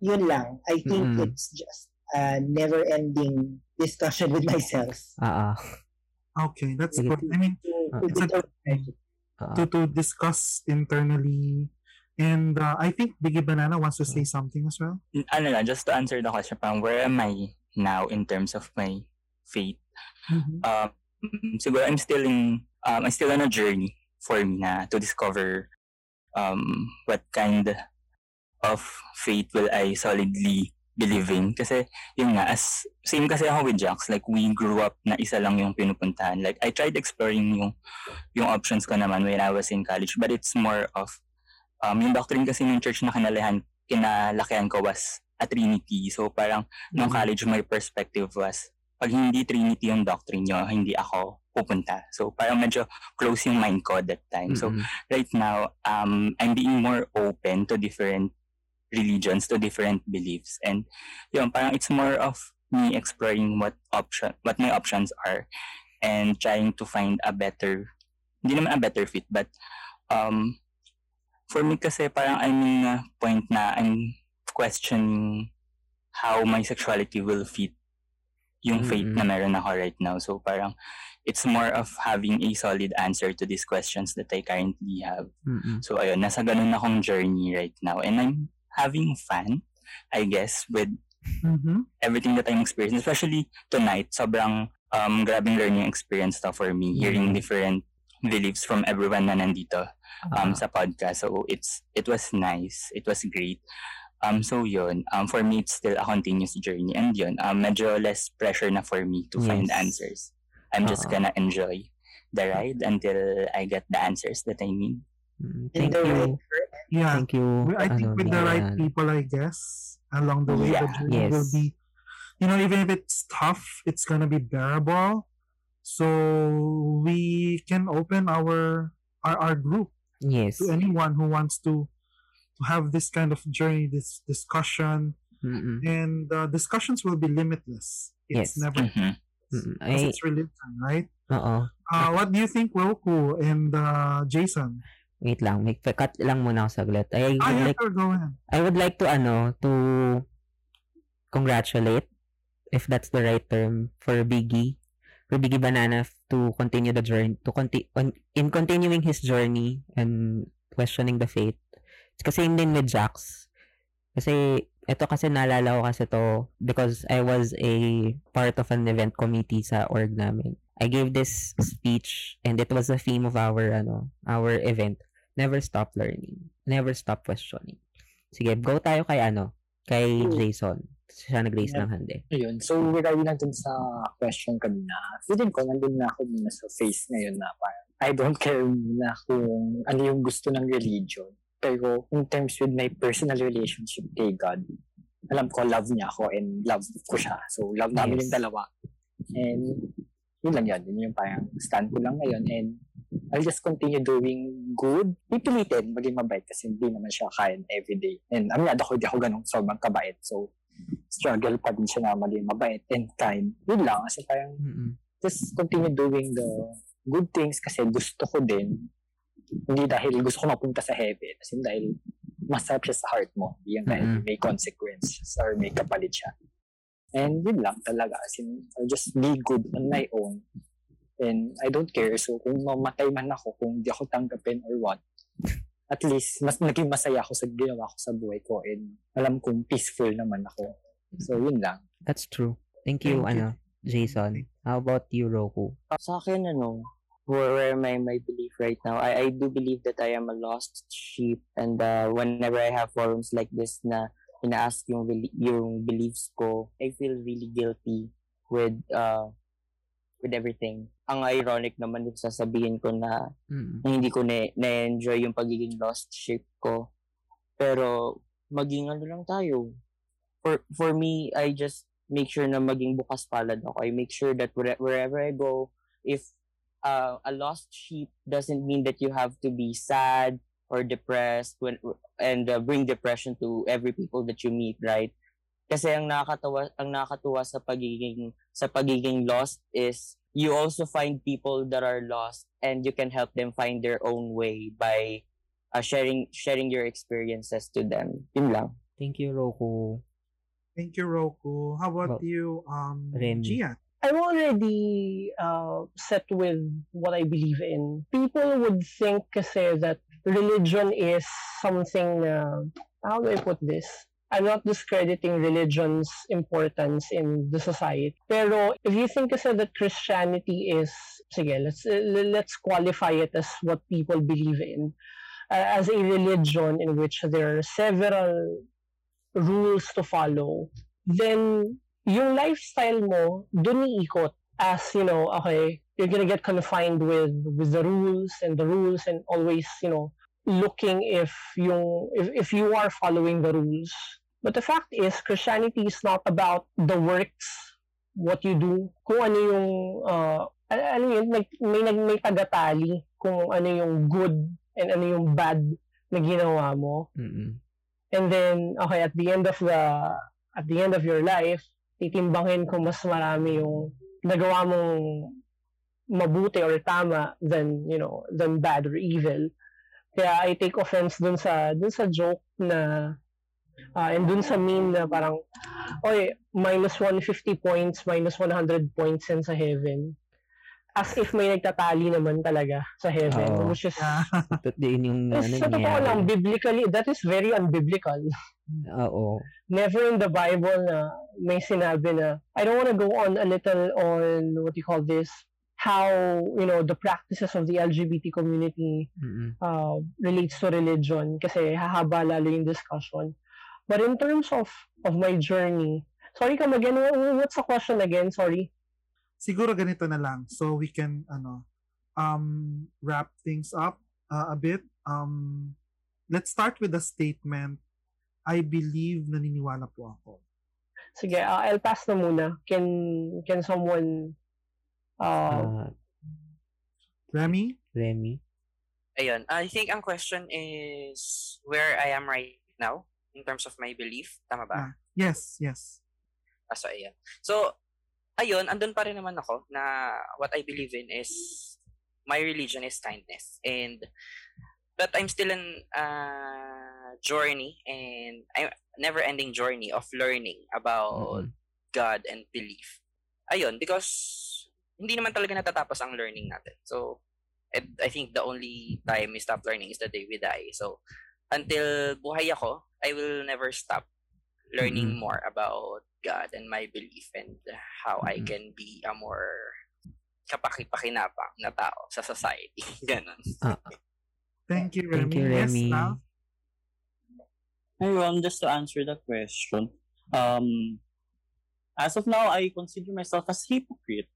yun lang. I think Mhm. it's just a never-ending discussion with myself. Ah, ah. Okay, that's good. I mean, To- It's a to- ah. to, to discuss internally. And uh, I think Biggie Banana wants to say something as well. N- ano lang, just to answer the question, parang where am I now in terms of my faith? Um, siguro I'm still in, um, I'm still on a journey for me na to discover um, what kind of faith will I solidly believing. Kasi, yun nga, as, same kasi ako with Jax, like, we grew up na isa lang yung pinupuntahan. Like, I tried exploring yung, yung options ko naman when I was in college, but it's more of, um, yung doctrine kasi ng church na kinalahan, kinalakihan ko was a Trinity. So, parang, nung college, my perspective was, pag hindi Trinity yung doctrine nyo, hindi ako pupunta. So, parang medyo close yung mind ko that time. So, Mm-mm. right now, um, I'm being more open to different religions, to different beliefs. And yun, parang it's more of me exploring what option, what my options are and trying to find a better, hindi naman a better fit, but um, for me kasi parang I'm in a point na I'm questioning how my sexuality will fit yung faith Mm-mm. na meron ako right now. So parang it's more of having a solid answer to these questions that I currently have. Mm-mm. So ayun, nasa ganun akong journey right now and I'm having fun, I guess, with Mm-hmm. everything that I'm experiencing. Especially tonight, sobrang um, grabing learning experience to for me, hearing Mm. different beliefs from everyone na nandito um, Ah. sa podcast. So it's it was nice. It was great. Um, so yun, um, for me, it's still a continuous journey. And yun, um, medyo less pressure na for me to find answers. I'm just gonna enjoy the ride until I get the answers that I need. Mm, Thank the you. Yeah. Thank you. I think ano, with the right people, I guess, along the way, the Yeah. journey will be, you know, even if it's tough, it's gonna be bearable. So we can open our our, our group Yes. to anyone who wants to to have this kind of journey, this discussion, Mm-mm. and uh, discussions will be limitless. It's Yes. never Mhm. Mm-mm. because it's religion, right? oo. Uh, what do you think, Roku and uh, Jason? Wait lang. May cut lang muna ako saglit. I Ah, would like sure, go ahead. I would like to ano to congratulate if that's the right term for Biggie for Biggie Banana to continue the journey to conti- in continuing his journey and questioning the faith. Kasi yun din with Jax. Kasi ito kasi naalala ko kasi to because I was a part of an event committee sa org namin. I gave this speech and it was the theme of our ano our event. Never stop learning. Never stop questioning. Sige, go tayo kay ano, kay Jason. Siya nag-raise ng hand eh. Ayun. So, regarding natin sa question kanina, feeling ko, nandun na ako muna sa phase ngayon na parang, I don't care muna kung ano yung gusto ng religion. Pero, in terms with my personal relationship kay God, alam ko, love niya ako and love ko siya. So, love namin Yes. yung dalawa. And, yun lang yun. Yun yung parang stand ko lang ngayon. And, I'll just continue doing good. Pipilitin, maging mabait kasi hindi naman siya kain everyday. And aminado ko, di ako ganun sobrang kabait. So, struggle pa din siya na maging mabait and kind. Yun lang. Kasi parang Mm-mm. just continue doing the good things kasi gusto ko din. Hindi dahil gusto ko mapunta sa heaven. Kasi dahil masarap siya sa heart mo. Hindi yan dahil may consequences or may kapalit siya. And yun lang talaga. As in, I'll just be good on my own. And I don't care. So kung mamatay man ako, kung di ako tanggapin or what, at least mas naging masaya ako sa ginawa ko sa buhay ko and alam kong peaceful naman ako. So yun lang. That's true. Thank you, Thank you. ano, Jason. How about you, Roku? Sa akin, ano, where, where my, my belief right now, I, I do believe that I am a lost sheep and uh, whenever I have forums like this na ina-ask yung, yung beliefs ko, I feel really guilty with uh, with everything. Ang ironic naman yung sasabihin ko na na hindi ko na, na-enjoy yung pagiging lost sheep ko. Pero, maging ano lang tayo. For, for me, I just make sure na maging bukas palad ako. I make sure that where, wherever I go, if uh, a lost sheep doesn't mean that you have to be sad or depressed when and uh, bring depression to every people that you meet, right? Kasi ang nakakatawa ang nakakatuwa sa pagiging sa pagiging lost is you also find people that are lost and you can help them find their own way by uh, sharing sharing your experiences to them. Yun lang. Thank you, Roku. Thank you, Roku. How about Well, you, um, Remy. Gian? I'm already uh, set with what I believe in. People would think kasi that religion is something, uh, how do I put this? I'm not discrediting religion's importance in the society. Pero if you think kasi that Christianity is, sige, let's, let's qualify it as what people believe in. Uh, as a religion in which there are several rules to follow, then yung lifestyle mo, dun iikot. As, you know, okay, you're gonna get confined with with the rules and the rules and always, you know, looking if yung if, if you are following the rules. But the fact is, Christianity is not about the works, what you do, kung ano yung, uh, alam yun, may, may, may tagatali kung ano yung good and ano yung bad na ginawa mo. Mm-mm. And then, okay, at the end of the, at the end of your life, titimbangin kung mas marami yung nagawa mong mabuti or tama than, you know, than bad or evil. Kaya I take offense dun sa, dun sa joke na, ah, and dun sa meme na parang, oy, minus 150 points, minus 100 points yan sa heaven. As if may nagtatali naman talaga sa heaven, Oo. which is, Ito din yung ano, sa totoo lang, biblically, that is very unbiblical. Oo. never in the Bible na may sinabi na I don't want to go on a little on what you call this? How you know the practices of the LGBT community Mm-mm. uh, relates to religion kasi hahaba lalo yung discussion. But in terms of of my journey sorry come again Wha- what's the question again? Sorry. Siguro ganito na lang so we can ano um wrap things up uh, a bit. Um let's start with the statement I believe naniniwala po ako sige uh, I'll pass na muna can can someone uh, Ah, Remy Remy? Ayun, I think ang question is where I am right now in terms of my belief. Tama ba? Ah. yes yes Ah, so, ayan. So, ayun, andun pa rin naman ako na what I believe in is my religion is kindness. And, but I'm still in uh, journey and I never-ending journey of learning about Mm-mm. God and belief. Ayun, because hindi naman talaga natatapos ang learning natin. So, I think the only time we stop learning is the day we die. So, until buhay ako, I will never stop learning Mm-mm. more about God and my belief and how I Mm-mm. can be a more kapaki-pakinabang na tao sa society. Ganon. Ah, thank you Remy thank you, yes Remy. Ralph? Ayun, just to answer the question. Um, as of now, I consider myself as hypocrite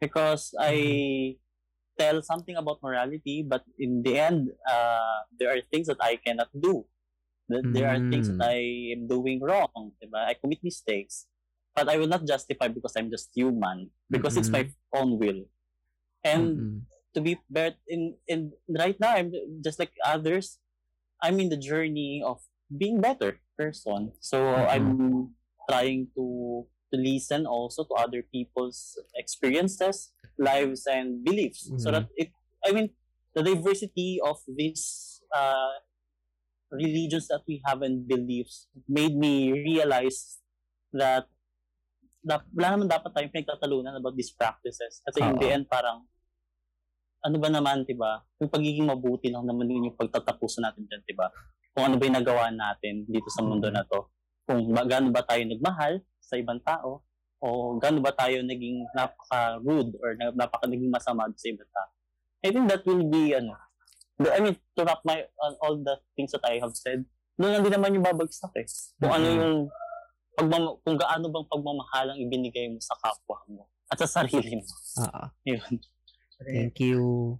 because I tell something about morality, but in the end, uh, there are things that I cannot do. That There are things that Mm. I am doing wrong. Diba? I commit mistakes, but I will not justify because I'm just human because it's my own will. And Mm-mm. To be better in in right now I'm just like others I'm in the journey of being better person so I'm trying to to listen also to other people's experiences lives and beliefs so Mhm. that it I mean the diversity of these uh religions that we have and beliefs made me realize that dap, wala naman dapat tayong pinagtatalunan about these practices. Kasi in the end, parang, ano ba naman, di ba? Yung pagiging mabuti lang naman yun yung pagtatapusan natin dyan, di ba? Kung ano ba yung nagawa natin dito sa mundo na to. Kung ba, gaano ba tayo nagmahal sa ibang tao, o gaano ba tayo naging napaka-rude or na- napaka naging masama sa ibang tao. I think that will be, ano, I mean, to wrap my, on all the things that I have said, doon lang din naman yung babagsak eh. Kung ano Mhm. yung, pagmam- kung gaano bang pagmamahalang ibinigay mo sa kapwa mo at sa sarili mo. Oo. Yun. Thank you.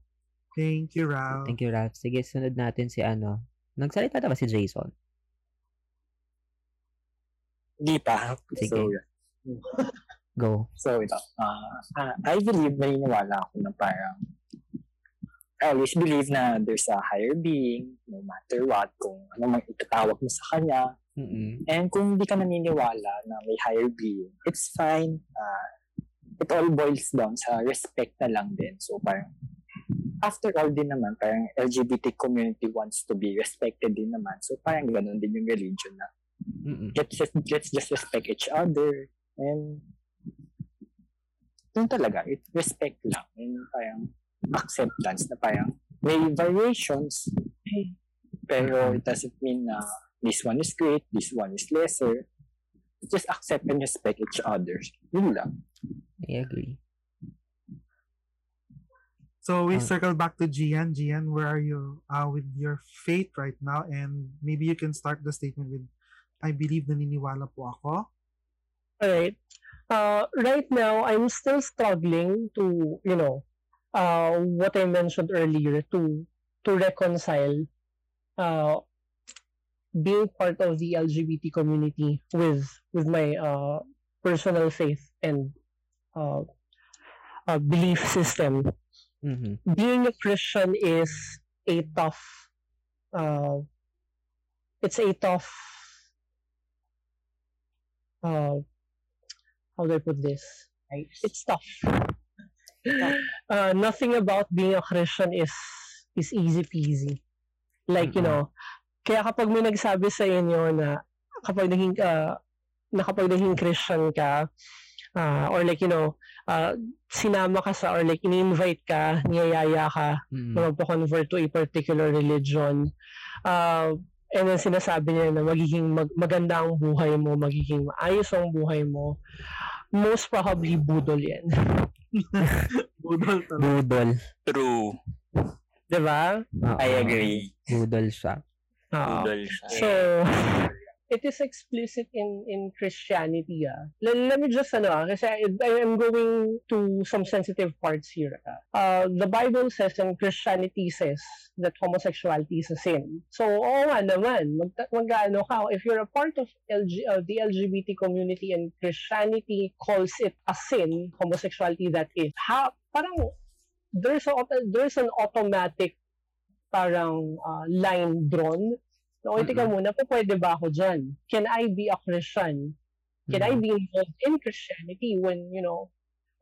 thank you Ralph Thank you, Ralph. Sige, sunod natin si ano. Nagsalita na ba si Jason? Di pa. Sige. So, Go. So, ito. Uh, uh, I believe, naniniwala ako na parang I always believe na there's a higher being, no matter what, kung ano mang itatawag mo sa kanya. Mm-mm. And kung hindi ka naniniwala na may higher being, it's fine. Uh, it all boils down sa respect na lang din. So, parang after all din naman, parang LGBT community wants to be respected din naman. So, parang ganun din yung religion na Mm-mm. let's just, let's just respect each other and yun talaga, it respect lang and parang acceptance na parang may variations eh, pero it doesn't mean na this one is great, this one is lesser just accept and respect each other yun lang I agree. So we Ah. circle back to Gian. Gian, where are you uh, with your faith right now? And maybe you can start the statement with I believe naniniwala po ako. Alright. Uh, right now, I'm still struggling to, you know, uh, what I mentioned earlier, to to reconcile uh, being part of the LGBT community with with my uh, personal faith and uh, uh, belief system. Mhm. Being a Christian is a tough. Uh, it's a tough. Uh, how do I put this? Right? It's tough. uh, nothing about being a Christian is is easy peasy. Like, you Mm-mm. know, kaya kapag may nagsabi sa inyo na kapag naging uh, na kapag naging Christian ka uh, or like, you know, uh, sinama ka sa or like ini-invite ka, niyayaya ka Mm. na magpo-convert to a particular religion. Uh, and then sinasabi niya na magiging mag- maganda ang buhay mo, magiging maayos ang buhay mo. Most probably budol yan. Budol talaga. Budol. True. diba? Oo. I agree. Budol siya. Oo. Budol siya. So, it is explicit in in Christianity. Ah. Let, me just ano, ah, kasi I, I am going to some sensitive parts here. ah. Uh, the Bible says and Christianity says that homosexuality is a sin. So, oo nga naman, mag, magano ka, if you're a part of LG, uh, the LGBT community and Christianity calls it a sin, homosexuality that is, ha, parang there's a, there's an automatic parang uh, line drawn na, oy, tika muna, po pwede ba ako dyan? Can I be a Christian? Can I Mhm. be involved in Christianity when, you know,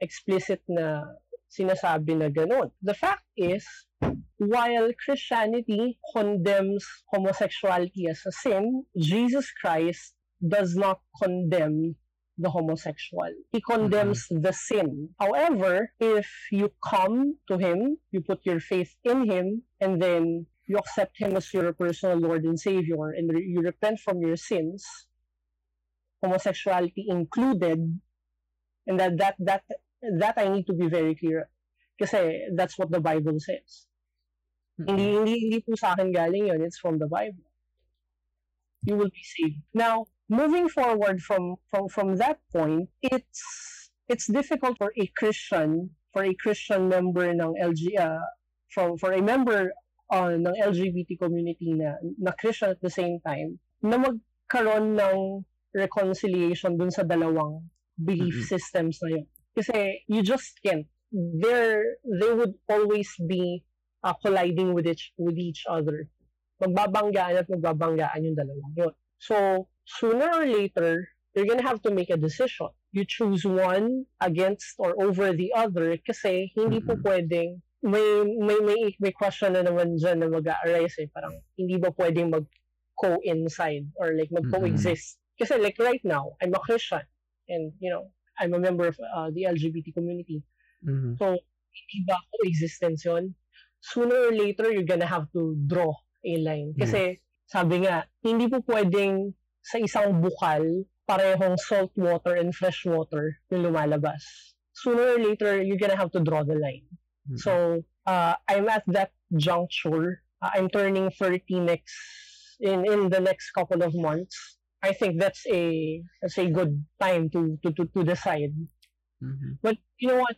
explicit na sinasabi na ganun? The fact is, while Christianity condemns homosexuality as a sin, Jesus Christ does not condemn the homosexual. He condemns the sin. However, if you come to Him, you put your faith in Him, and then you accept Him as your personal Lord and Savior, and you repent from your sins, homosexuality included, and that that that that I need to be very clear. Kasi that's what the Bible says. Hindi, hindi, hindi po sa akin galing yun. It's from the Bible. You will be saved. Now, moving forward from, from, from that point, it's, it's difficult for a Christian, for a Christian member ng LG, uh, from, for a member uh, ng LGBT community na, na Christian at the same time, na magkaroon ng reconciliation dun sa dalawang belief Mhm. systems na yun. Kasi you just can't. There, they would always be uh, colliding with each with each other. Magbabanggaan at magbabanggaan yung dalawang yun. So, sooner or later, you're gonna have to make a decision. You choose one against or over the other kasi hindi po Mm-mm. pwedeng may may may may question na naman dyan na mag-arise eh. Parang hindi ba pwedeng mag coincide or like mag-coexist. Kasi like right now, I'm a Christian and you know, I'm a member of uh, the LGBT community. Mhm. So, hindi ba coexistence yun? Sooner or later, you're gonna have to draw a line. Kasi, sabi nga, hindi po pwedeng sa isang bukal, parehong salt water and fresh water yung lumalabas. Sooner or later, you're gonna have to draw the line. Mhm. So, uh, I'm at that juncture. Uh, I'm turning 30 next, in, in the next couple of months. I think that's a, that's a good time to, to, to, to decide Mhm. but you know what?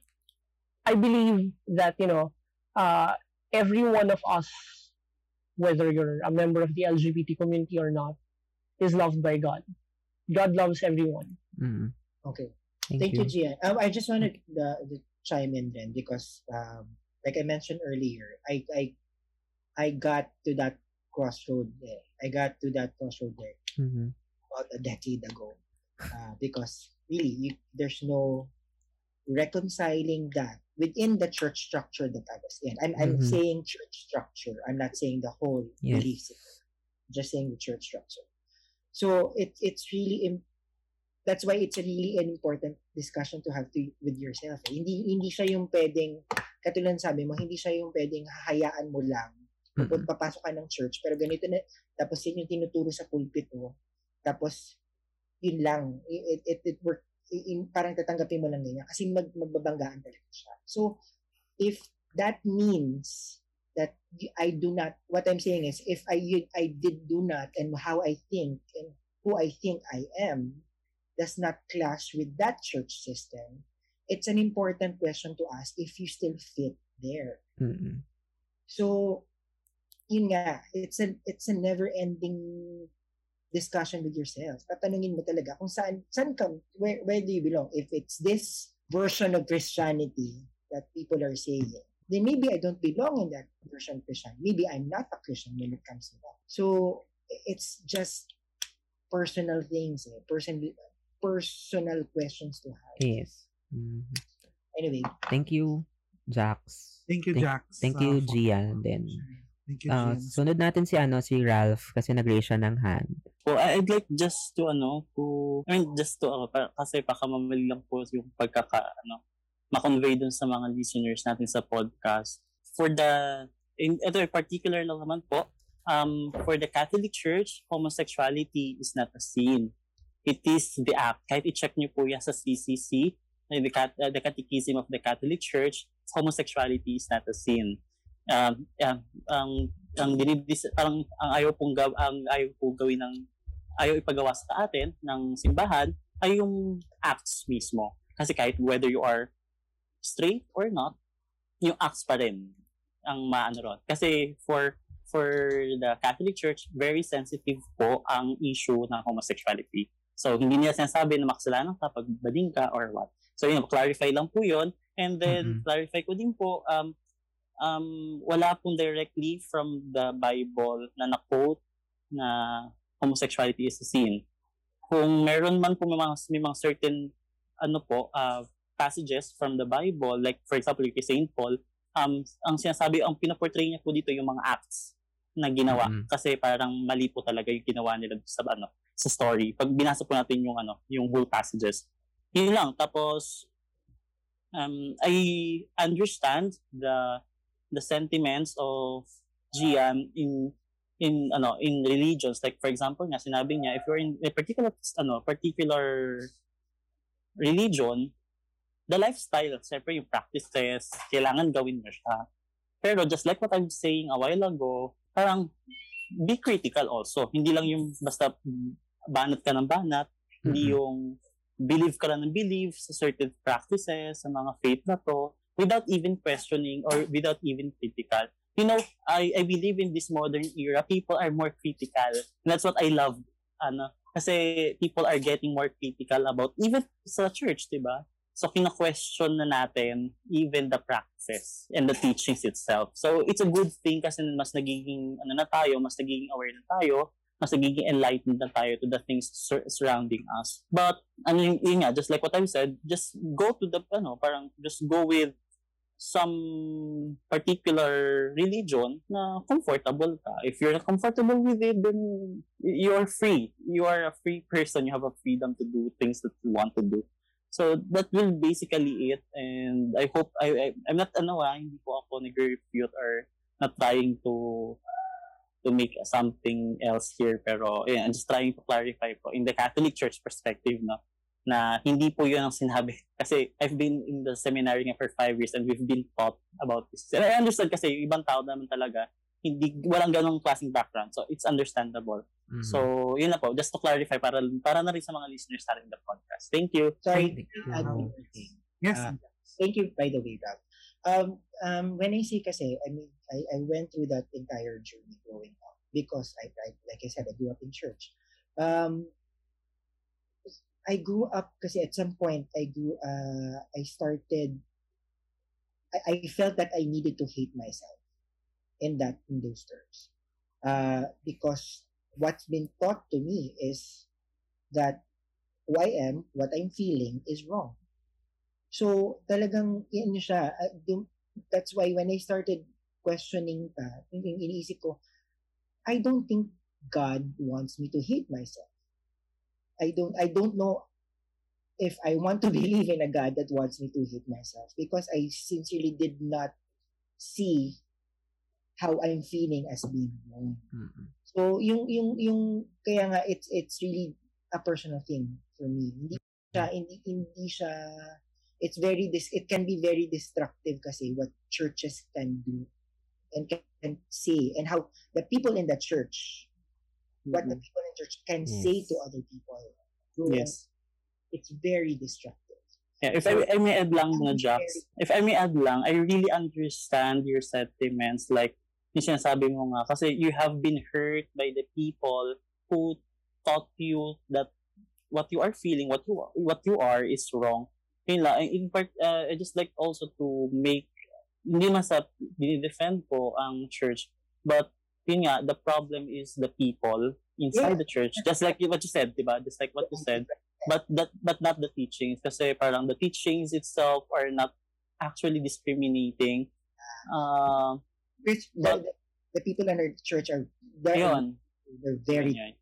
I believe that, you know, uh, every one of us, whether you're a member of the LGBT community or not, is loved by God. God loves everyone. Mhm. Okay. Thank, Thank you. you, Gian. Um, I just wanted to the chime in then because, um, like I mentioned earlier, I I I got to that crossroad there. I got to that crossroad there Mhm. about a decade ago uh, because really you, there's no reconciling that within the church structure that I was in. I'm I'm Mhm. saying church structure. I'm not saying the whole Yes. belief system. I'm just saying the church structure. So it it's really that's why it's really an important discussion to have to with yourself. eh. Hindi hindi siya yung pwedeng katulad sabi mo, hindi siya yung pwedeng hahayaan mo lang Pupun- papasok ka ng church, pero ganito na, tapos yun yung tinuturo sa pulpit mo. Tapos, yun lang. It, it, it work, in, parang tatanggapin mo lang ganyan. Kasi mag, magbabanggaan talaga siya. So, if that means that I do not, what I'm saying is, if I, I did do not, and how I think, and who I think I am does not clash with that church system, it's an important question to ask if you still fit there. Mm-mm. So, yun nga, it's a, it's a never-ending discussion with yourself. Tatanungin mo talaga kung saan, saan ka, where, where do you belong? If it's this version of Christianity that people are saying, then maybe I don't belong in that version of Christianity. Maybe I'm not a Christian when it comes to that. So, it's just personal things, eh? personal, personal questions to have. Yes. Mhm. Anyway, Thank you, Jax. Thank you, Thank- Jax. Thank uh, you, for- Gian. Then, Thank you, uh, sunod natin si ano si Ralph kasi nag-raise siya ng hand. So, I- I'd like just to, ano, to, I mean, just to, uh, pa- kasi baka mamali lang po yung pagkaka, ano, ma-convey dun sa mga listeners natin sa podcast. For the, in, ito, particular lang naman po, um, for the Catholic Church, homosexuality is not a sin. It is the act. Kahit i-check niyo po yan sa CCC, uh, the, uh, the Catechism of the Catholic Church, homosexuality is not a sin. Um, yeah, ang ang dinidis parang ang ayaw pong gaw, ang ayaw po gawin ng ayaw ipagawa sa atin ng simbahan ay yung acts mismo. Kasi kahit whether you are straight or not, yung acts pa rin ang maano. Kasi for for the Catholic Church, very sensitive po ang issue ng homosexuality. So, hindi nila sinasabi na makasalanan ka pag bading ka or what. So, yun, clarify lang po yun. And then, Mhm. clarify ko din po, um, um, wala pong directly from the Bible na na-quote na homosexuality is a sin. Kung meron man po may mga, may mga certain ano po, uh, passages from the Bible, like for example, kay St. Paul, um, ang sinasabi, ang pinaportray niya po dito yung mga acts na ginawa. Mhm. Kasi parang mali po talaga yung ginawa nila sa ano sa story. Pag binasa po natin yung ano, yung whole passages. Yun lang. Tapos, um, I understand the the sentiments of Gian in in ano in religions like for example nga sinabi niya if you're in a particular ano particular religion the lifestyle syempre yung practices kailangan gawin mo siya pero just like what I'm saying a while ago parang be critical also hindi lang yung basta banat ka ng banat hindi Mhm. yung believe ka lang ng believe sa certain practices, sa mga faith na to, without even questioning or without even critical. You know, I, I believe in this modern era, people are more critical. And that's what I love. Ano, kasi people are getting more critical about, even sa church, di ba? So, kina-question na natin even the practices and the teachings itself. So, it's a good thing kasi mas nagiging, ano na tayo, mas nagiging aware na tayo mas nagiging enlightened na tayo to the things sur- surrounding us. But, ano yun, yun nga, just like what I've said, just go to the, ano, parang just go with some particular religion na comfortable ka. If you're not comfortable with it, then you're free. You are a free person. You have a freedom to do things that you want to do. So that will basically it. And I hope I, I I'm not ano ah, hindi po ako nag-refute or not trying to to make something else here pero yeah, I'm just trying to clarify po in the Catholic Church perspective no na hindi po yun ang sinabi kasi I've been in the seminary nga for five years and we've been taught about this and I understand kasi yung ibang tao naman talaga hindi walang ganong klaseng background so it's understandable Mhm. so yun na po just to clarify para para na rin sa mga listeners natin in the podcast thank you sorry, Thank you. thing. Yes. Uh, thank you, by the way, Ralph. Um, um, when I say kasi, I mean, I, I went through that entire journey growing up because I, I, like I said, I grew up in church. Um, I grew up kasi at some point, I grew, uh, I started, I, I felt that I needed to hate myself in that, in those terms. Uh, because what's been taught to me is that who I am, what I'm feeling is wrong. So, talagang, yan siya. dum- That's why when I started questioning pa, yung iniisip ko, I don't think God wants me to hate myself. I don't, I don't know if I want to believe in a God that wants me to hate myself because I sincerely did not see how I'm feeling as being wrong. Mhm. So, yung, yung, yung, kaya nga, it's, it's really a personal thing for me. Hindi siya, hindi, hindi siya, it's very, dis, it can be very destructive kasi what churches can do and can, can say and how the people in the church, what the people in church can Yes. say to other people. So, Yes. It's very destructive. Yeah, if I, I may add lang mga Jax, if I may add lang, I really understand your sentiments. Like, yung sinasabi mo nga, kasi you have been hurt by the people who taught you that what you are feeling, what you what you are is wrong. Yun lang. In part, uh, I just like also to make, hindi man sa defend ko ang church, but yun nga, the problem is the people inside the church. Just like what you said, diba? Just like what you said but that but not the teachings kasi parang the teachings itself are not actually discriminating uh, Which the, But- the, people in our church are very, yun they're very Yun.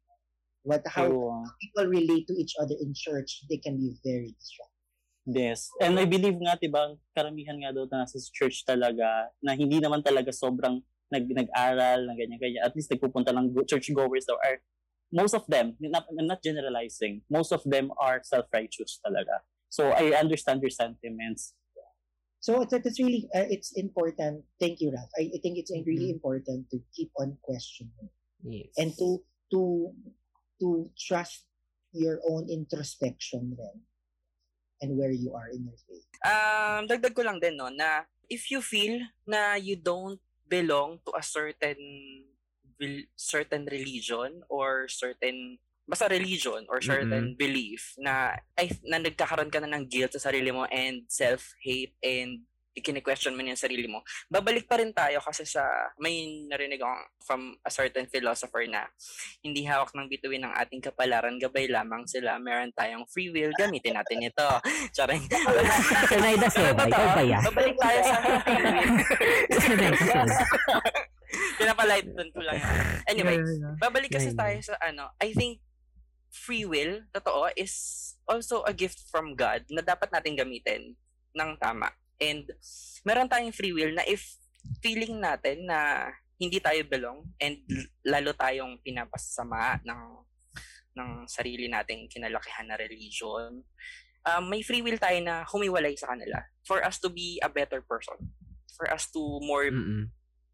what how So, people relate to each other in church, they can be very destructive. Yes and I believe nga diba karamihan nga daw na nasa church talaga na hindi naman talaga sobrang nag nag-aral na ganyan ganyan at least nagpupunta lang go- church goers daw are most of them not, I'm not generalizing most of them are self-righteous talaga so I understand your sentiments So it's, it's really uh, it's important. Thank you, Ralph. I, I think it's really Mm-hmm. important to keep on questioning Yes. and to to to trust your own introspection then and where you are in your faith. Um, dagdag ko lang din, no, na if you feel na you don't belong to a certain certain religion or certain basta religion or certain belief na ay na nagkakaroon ka na ng guilt sa sarili mo and self-hate and kine-question mo na yung sarili mo. Babalik pa rin tayo kasi sa may narinig akong from a certain philosopher na hindi hawak ng bituin ng ating kapalaran, gabay lamang sila. Meron tayong free will, gamitin natin ito. Charing. Sanay na yan? Babalik tayo sa free will. Sanay. Pinapalight doon ko lang. Anyway, babalik kasi tayo sa ano, I think free will, totoo, is also a gift from God na dapat natin gamitin ng tama. And meron tayong free will na if feeling natin na hindi tayo belong and lalo tayong pinapasama ng ng sarili nating kinalakihan na religion, um, may free will tayo na humiwalay sa kanila for us to be a better person. For us to more Mm-mm.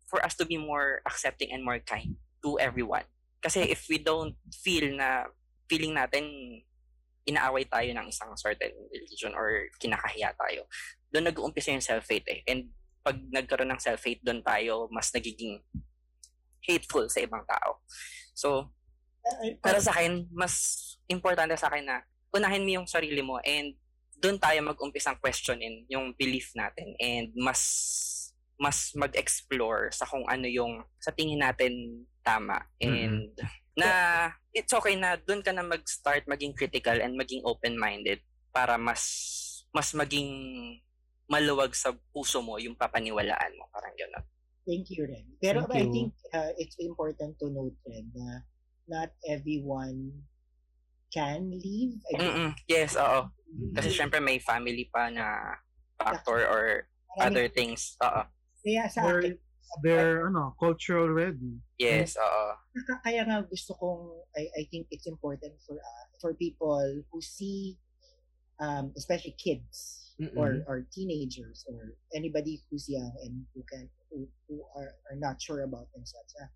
for us to be more accepting and more kind to everyone. Kasi if we don't feel na feeling natin inaaway tayo ng isang certain religion or kinakahiya tayo, doon nag-uumpisa yung self-hate eh. And pag nagkaroon ng self-hate, doon tayo mas nagiging hateful sa ibang tao. So, para sa akin, mas importante sa akin na unahin mo yung sarili mo and doon tayo mag-umpisang questionin yung belief natin and mas mas mag-explore sa kung ano yung sa tingin natin tama and na it's okay na doon ka na mag-start maging critical and maging open-minded para mas mas maging maluwag sa puso mo yung papaniwalaan mo parang gano'n. Thank you, Ren. Pero Thank I you. think uh, it's important to note, Ren, na not everyone can leave. I Mm-mm. Yes, oo. Kasi syempre may family pa na factor or other things. Oo. Kaya sa akin, they're ano, cultural ready. Yes, oo. Kaya- kaya nga gusto kong I, I think it's important for uh, for people who see um especially kids or Mm-mm. or teenagers or anybody who's young and who can who, who are, are not sure about themselves uh,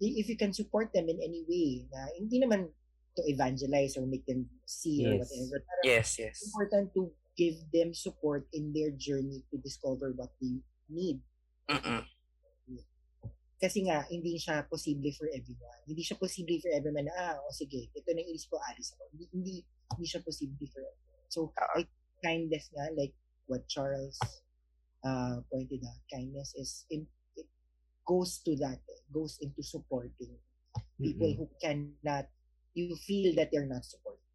if you can support them in any way na hindi naman to evangelize or make them see or Yes. whatever pero Yes, yes. important to give them support in their journey to discover what they need Mm-mm. Kasi nga, hindi siya posible for everyone. Hindi siya posible for everyone na, ah, o sige, ito na yung inis ko, alis ako. Hindi, hindi, hindi siya posible for everyone. So, I, kindness nga, like what Charles uh, pointed out, kindness is, in, it goes to that, eh, goes into supporting people Mm-mm. who cannot, you feel that they're not supported.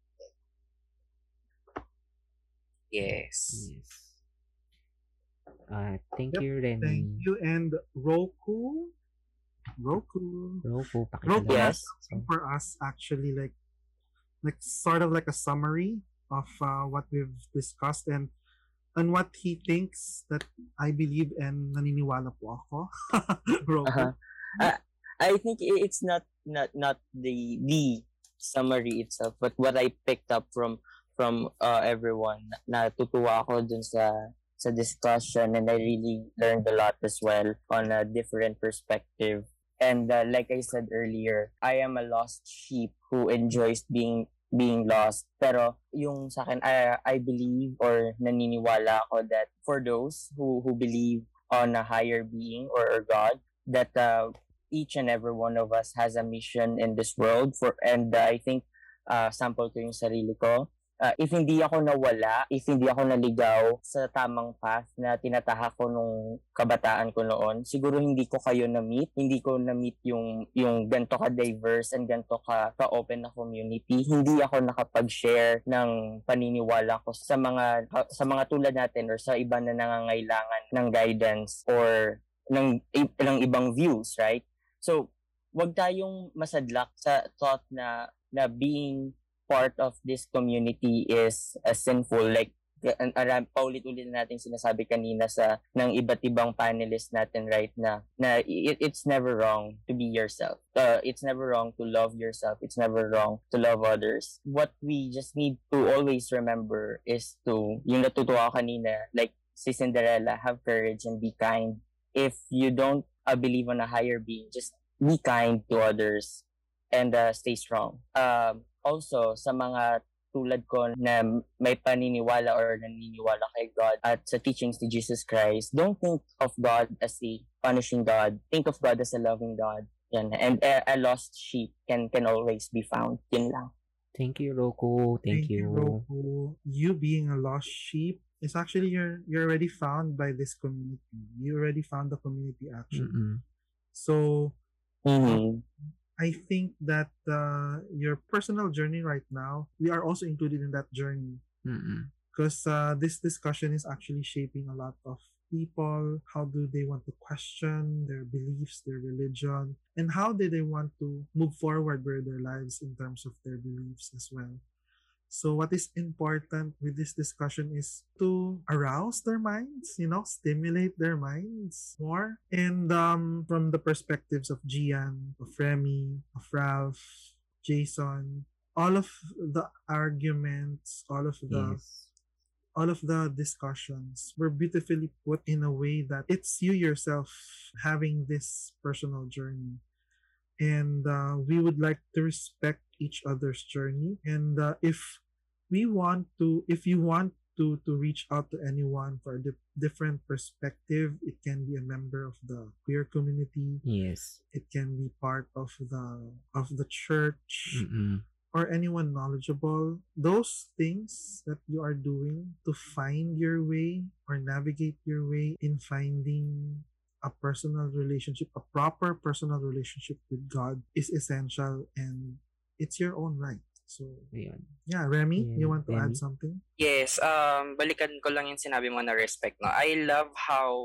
Yes. Yes. Uh, thank Yep, you, Renny. Thank you. And Roku, Roku, Roku, Roku. Yes. for us actually like, like sort of like a summary of uh, what we've discussed and and what he thinks that I believe and naniniwala po ako. Roku. Uh-huh. I, I think it's not not not the the summary itself, but what I picked up from from uh, everyone. Natutuwa ako dun sa sa discussion and I really learned a lot as well on a different perspective And uh, like I said earlier, I am a lost sheep who enjoys being being lost. Pero yung sa akin, I, I believe or naniniwala ako that for those who, who believe on a higher being or, or God, that uh, each and every one of us has a mission in this world. for And uh, I think, uh, sample ko yung sarili ko, uh, if hindi ako nawala, if hindi ako naligaw sa tamang path na tinatahak ko nung kabataan ko noon, siguro hindi ko kayo na-meet, hindi ko na-meet yung, yung ganito ka-diverse and ganito ka, ka-open na community. Hindi ako nakapag-share ng paniniwala ko sa mga sa mga tulad natin or sa iba na nangangailangan ng guidance or ng, ng ibang views, right? So, wag tayong masadlak sa thought na na being part of this community is uh, sinful like aram paulit-ulit na natin sinasabi kanina sa ng iba't ibang panelists natin right na na it, it's never wrong to be yourself. Uh, it's never wrong to love yourself. It's never wrong to love others. What we just need to always remember is to yung natutuwa kanina like si Cinderella have courage and be kind. If you don't uh, believe on a higher being, just be kind to others and uh, stay strong. Um, also sa mga tulad ko na may paniniwala or naniniwala kay God at sa teachings ni Jesus Christ, don't think of God as a punishing God. Think of God as a loving God. Yan. And a, a lost sheep can can always be found. Yun lang. Thank you, Roku. Thank, Thank you, Roku. You being a lost sheep is actually you're you're already found by this community. You already found the community actually. Mm-mm. So Mhm. I think that uh, your personal journey right now, we are also included in that journey because uh, this discussion is actually shaping a lot of people. How do they want to question their beliefs, their religion, and how do they want to move forward with their lives in terms of their beliefs as well? So, what is important with this discussion is to arouse their minds, you know, stimulate their minds more. And um, from the perspectives of Gian, of Remy, of Ralph, Jason, all of the arguments, all of the Yes. all of the discussions were beautifully put in a way that it's you yourself having this personal journey and uh, we would like to respect each other's journey and uh, if we want to if you want to to reach out to anyone for a di- different perspective it can be a member of the queer community Yes. it can be part of the of the church Mm-mm. or anyone knowledgeable, those things that you are doing to find your way or navigate your way in finding a personal relationship, a proper personal relationship with God is essential and it's your own right. So, Ayun. yeah, Remy, you Yeah, want to add Remy? something? Yes, um, balikan ko lang yung sinabi mo na respect, no? I love how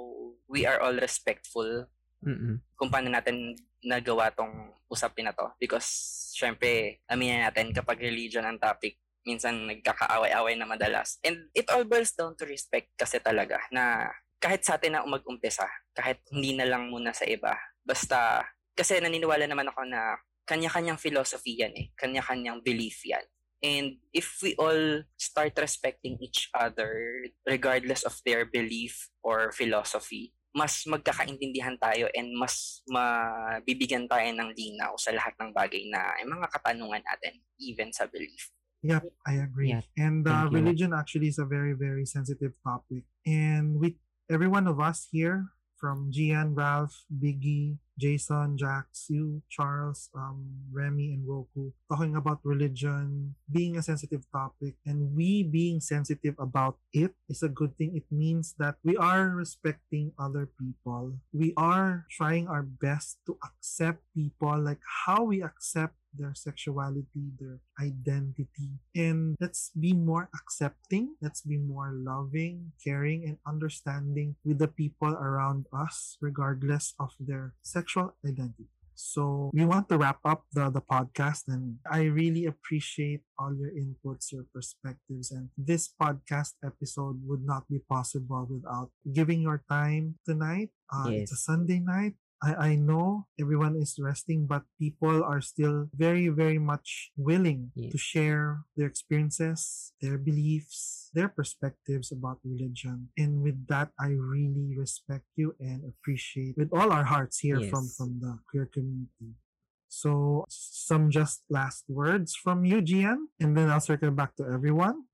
we are all respectful Mm-mm. kung paano natin nagawa tong usapin na to. Because, syempre, aminin natin, kapag religion ang topic, minsan nagkakaaway-away na madalas. And it all boils down to respect kasi talaga, na kahit sa atin na mag-umpisa, kahit hindi na lang muna sa iba, basta, kasi naniniwala naman ako na kanya-kanyang philosophy yan eh, kanya-kanyang belief yan. And if we all start respecting each other regardless of their belief or philosophy, mas magkakaintindihan tayo and mas mabibigyan tayo ng linaw sa lahat ng bagay na yung mga katanungan natin, even sa belief. Yep, I agree. Yeah, and uh, religion actually is a very, very sensitive topic. And we, every one of us here, from Gian, Ralph, Biggie, Jason, Jax, you, Charles, um, Remy, and Roku, talking about religion being a sensitive topic, and we being sensitive about it is a good thing. It means that we are respecting other people. We are trying our best to accept people like how we accept their sexuality, their identity. And let's be more accepting, let's be more loving, caring, and understanding with the people around us, regardless of their sexual identity. So we want to wrap up the, the podcast and I really appreciate all your inputs, your perspectives, and this podcast episode would not be possible without giving your time tonight. Uh, It's a Sunday night. I, I know everyone is resting, but people are still very, very much willing Yeah. to share their experiences, their beliefs, their perspectives about religion. And with that, I really respect you and appreciate with all our hearts here from, Yes. from the queer community. So, some just last words from you, Gian, and then I'll circle back to everyone.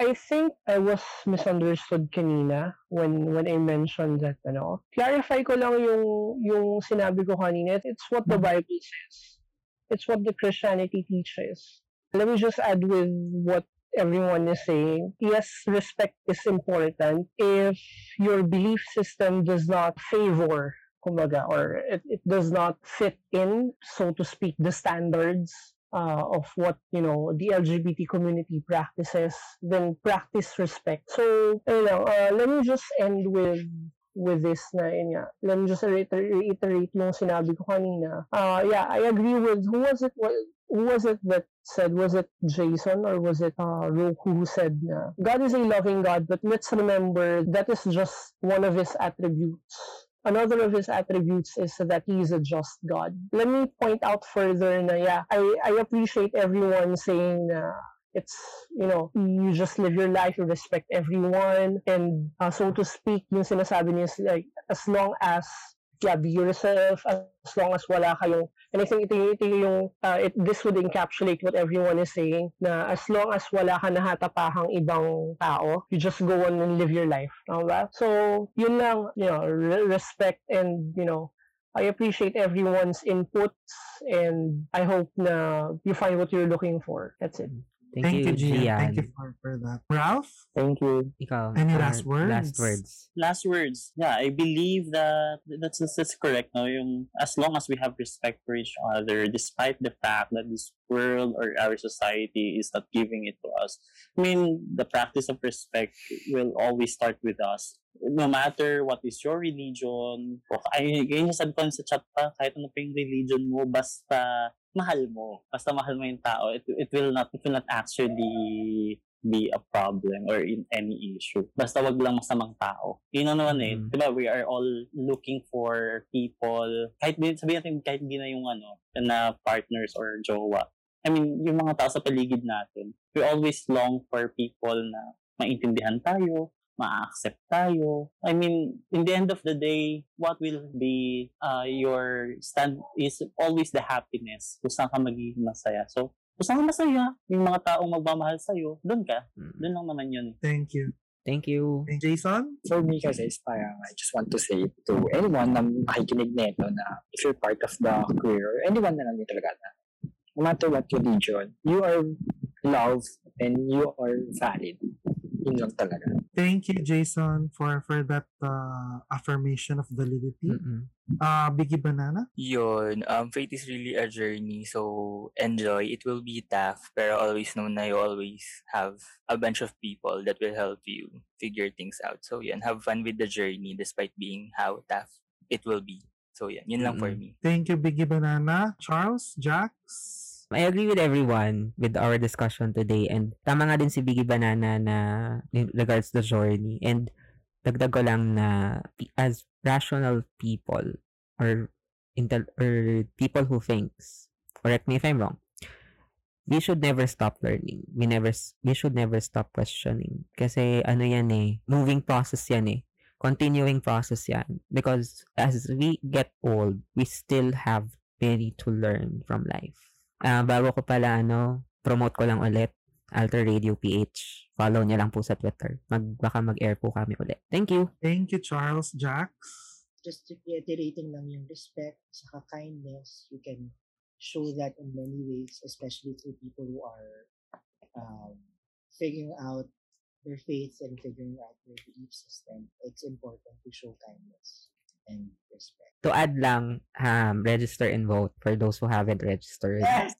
I think I was misunderstood kanina when when I mentioned that ano. Clarify ko lang yung yung sinabi ko kanina. It's what the Bible says. It's what the Christianity teaches. Let me just add with what everyone is saying. Yes, respect is important if your belief system does not favor kumbaga or it, it does not fit in so to speak the standards uh, of what you know the LGBT community practices, then practice respect. So, you know, uh, let me just end with with this na yun nga. Let me just reiterate yung sinabi ko kanina. Uh, yeah, I agree with who was it? Who was it that said? Was it Jason or was it uh, Roku who said na God is a loving God, but let's remember that is just one of His attributes. Another of his attributes is that he is a just God. Let me point out further na yeah, I, I appreciate everyone saying na it's, you know, you just live your life, you respect everyone, and uh, so to speak, yung sinasabi niya is like, as long as yeah, be yourself, as long as wala kayong, and I think ito, ito yung, uh, it, this would encapsulate what everyone is saying, na as long as wala ka nahatapahang ibang tao, you just go on and live your life. Tama ba? So, yun lang, you know, re- respect and, you know, I appreciate everyone's inputs and I hope na you find what you're looking for. That's it. Thank, Thank, you, Gian. Gian. Thank you for, for that. Ralph? Thank you. Ikaw. Any uh, last words? Last words. last words. Yeah, I believe that that's that's correct. No, yung as long as we have respect for each other, despite the fact that this world or our society is not giving it to us. I mean, the practice of respect will always start with us. No matter what is your religion, o ay, ganyan yung sabi ko sa chat pa, kahit ano pa yung religion mo, basta mahal mo. Basta mahal mo yung tao, it, it will not, it will not actually be a problem or in any issue. Basta wag lang masamang tao. Yun ang naman eh. Mm. Diba, we are all looking for people, kahit sabihin natin, kahit di na yung ano, na partners or jowa. I mean, yung mga tao sa paligid natin, we always long for people na maintindihan tayo, ma-accept tayo. I mean, in the end of the day, what will be uh, your stand is always the happiness. Kung saan ka magiging masaya. So, kung saan ka masaya, yung mga taong magmamahal sa'yo, doon ka. Mm. Doon lang naman yun. Thank you. Thank you. And Jason? For me kasi is parang I just want to say to anyone na makikinig nito na if you're part of the queer or anyone na lang talaga na no matter what religion, you are loved and you are valid. Yun lang talaga. Thank you, Jason, for for that uh, affirmation of validity. Mm-mm. Uh, Biggie Banana? Yun, um, faith is really a journey, so enjoy. It will be tough, pero always know na you always have a bunch of people that will help you figure things out. So yun, have fun with the journey despite being how tough it will be. So yun, yun lang for Mm-mm. me. Thank you, Biggie Banana. Charles? Jax? I agree with everyone with our discussion today and tama nga din si Biggie Banana na in regards the journey and dagdag ko lang na as rational people or intel or people who thinks correct me if I'm wrong we should never stop learning. We never we should never stop questioning. Kasi ano yan eh moving process yan eh. Continuing process yan. Because as we get old we still have plenty to learn from life Ah, bago ko pala ano, promote ko lang ulit Alter Radio PH. Follow niya lang po sa Twitter. Mag, baka mag-air po kami ulit. Thank you. Thank you, Charles. Jax? just reiterating lang yung respect, saka kindness, you can show that in many ways, especially to people who are um, figuring out their faith and figuring out their belief system. It's important to show kindness and respect. To add lang, um, register and vote for those who haven't registered. Yes!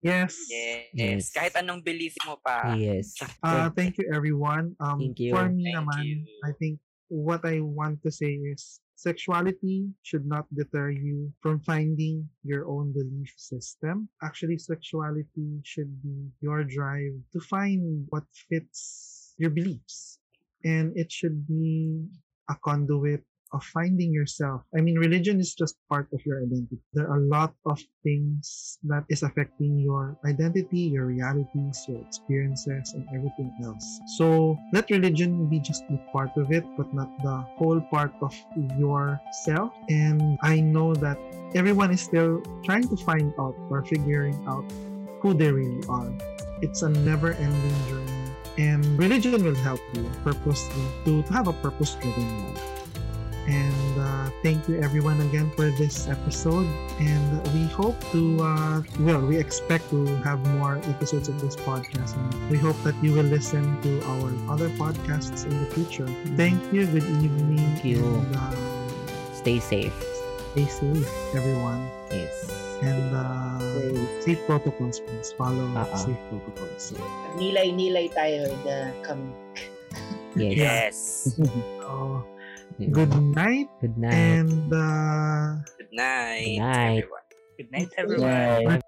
Yes. Yes. Yes. Kahit anong belief mo pa. Yes. Uh, thank you, everyone. Um, Thank you. For me Thank naman, you. I think what I want to say is sexuality should not deter you from finding your own belief system. Actually, sexuality should be your drive to find what fits your beliefs. And it should be a conduit of finding yourself. I mean, religion is just part of your identity. There are a lot of things that is affecting your identity, your realities, your experiences, and everything else. So let religion be just a part of it, but not the whole part of yourself. And I know that everyone is still trying to find out or figuring out who they really are. It's a never ending journey. And religion will help you purposely to, to have a purpose driven life. And uh, thank you everyone again for this episode. And we hope to, uh, well, we expect to have more episodes of this podcast. And we hope that you will listen to our other podcasts in the future. Thank you. Good evening. Thank you. And, uh, Stay safe. stay safe, everyone. Yes. And uh, safe protocols, please. Follow Uh-uh. safe protocols. Nilay-nilay tayo in the coming Yes. Yes. So, Yeah. good night. Good night. And uh, Good night. Good night. everyone. Good night, everyone. Right.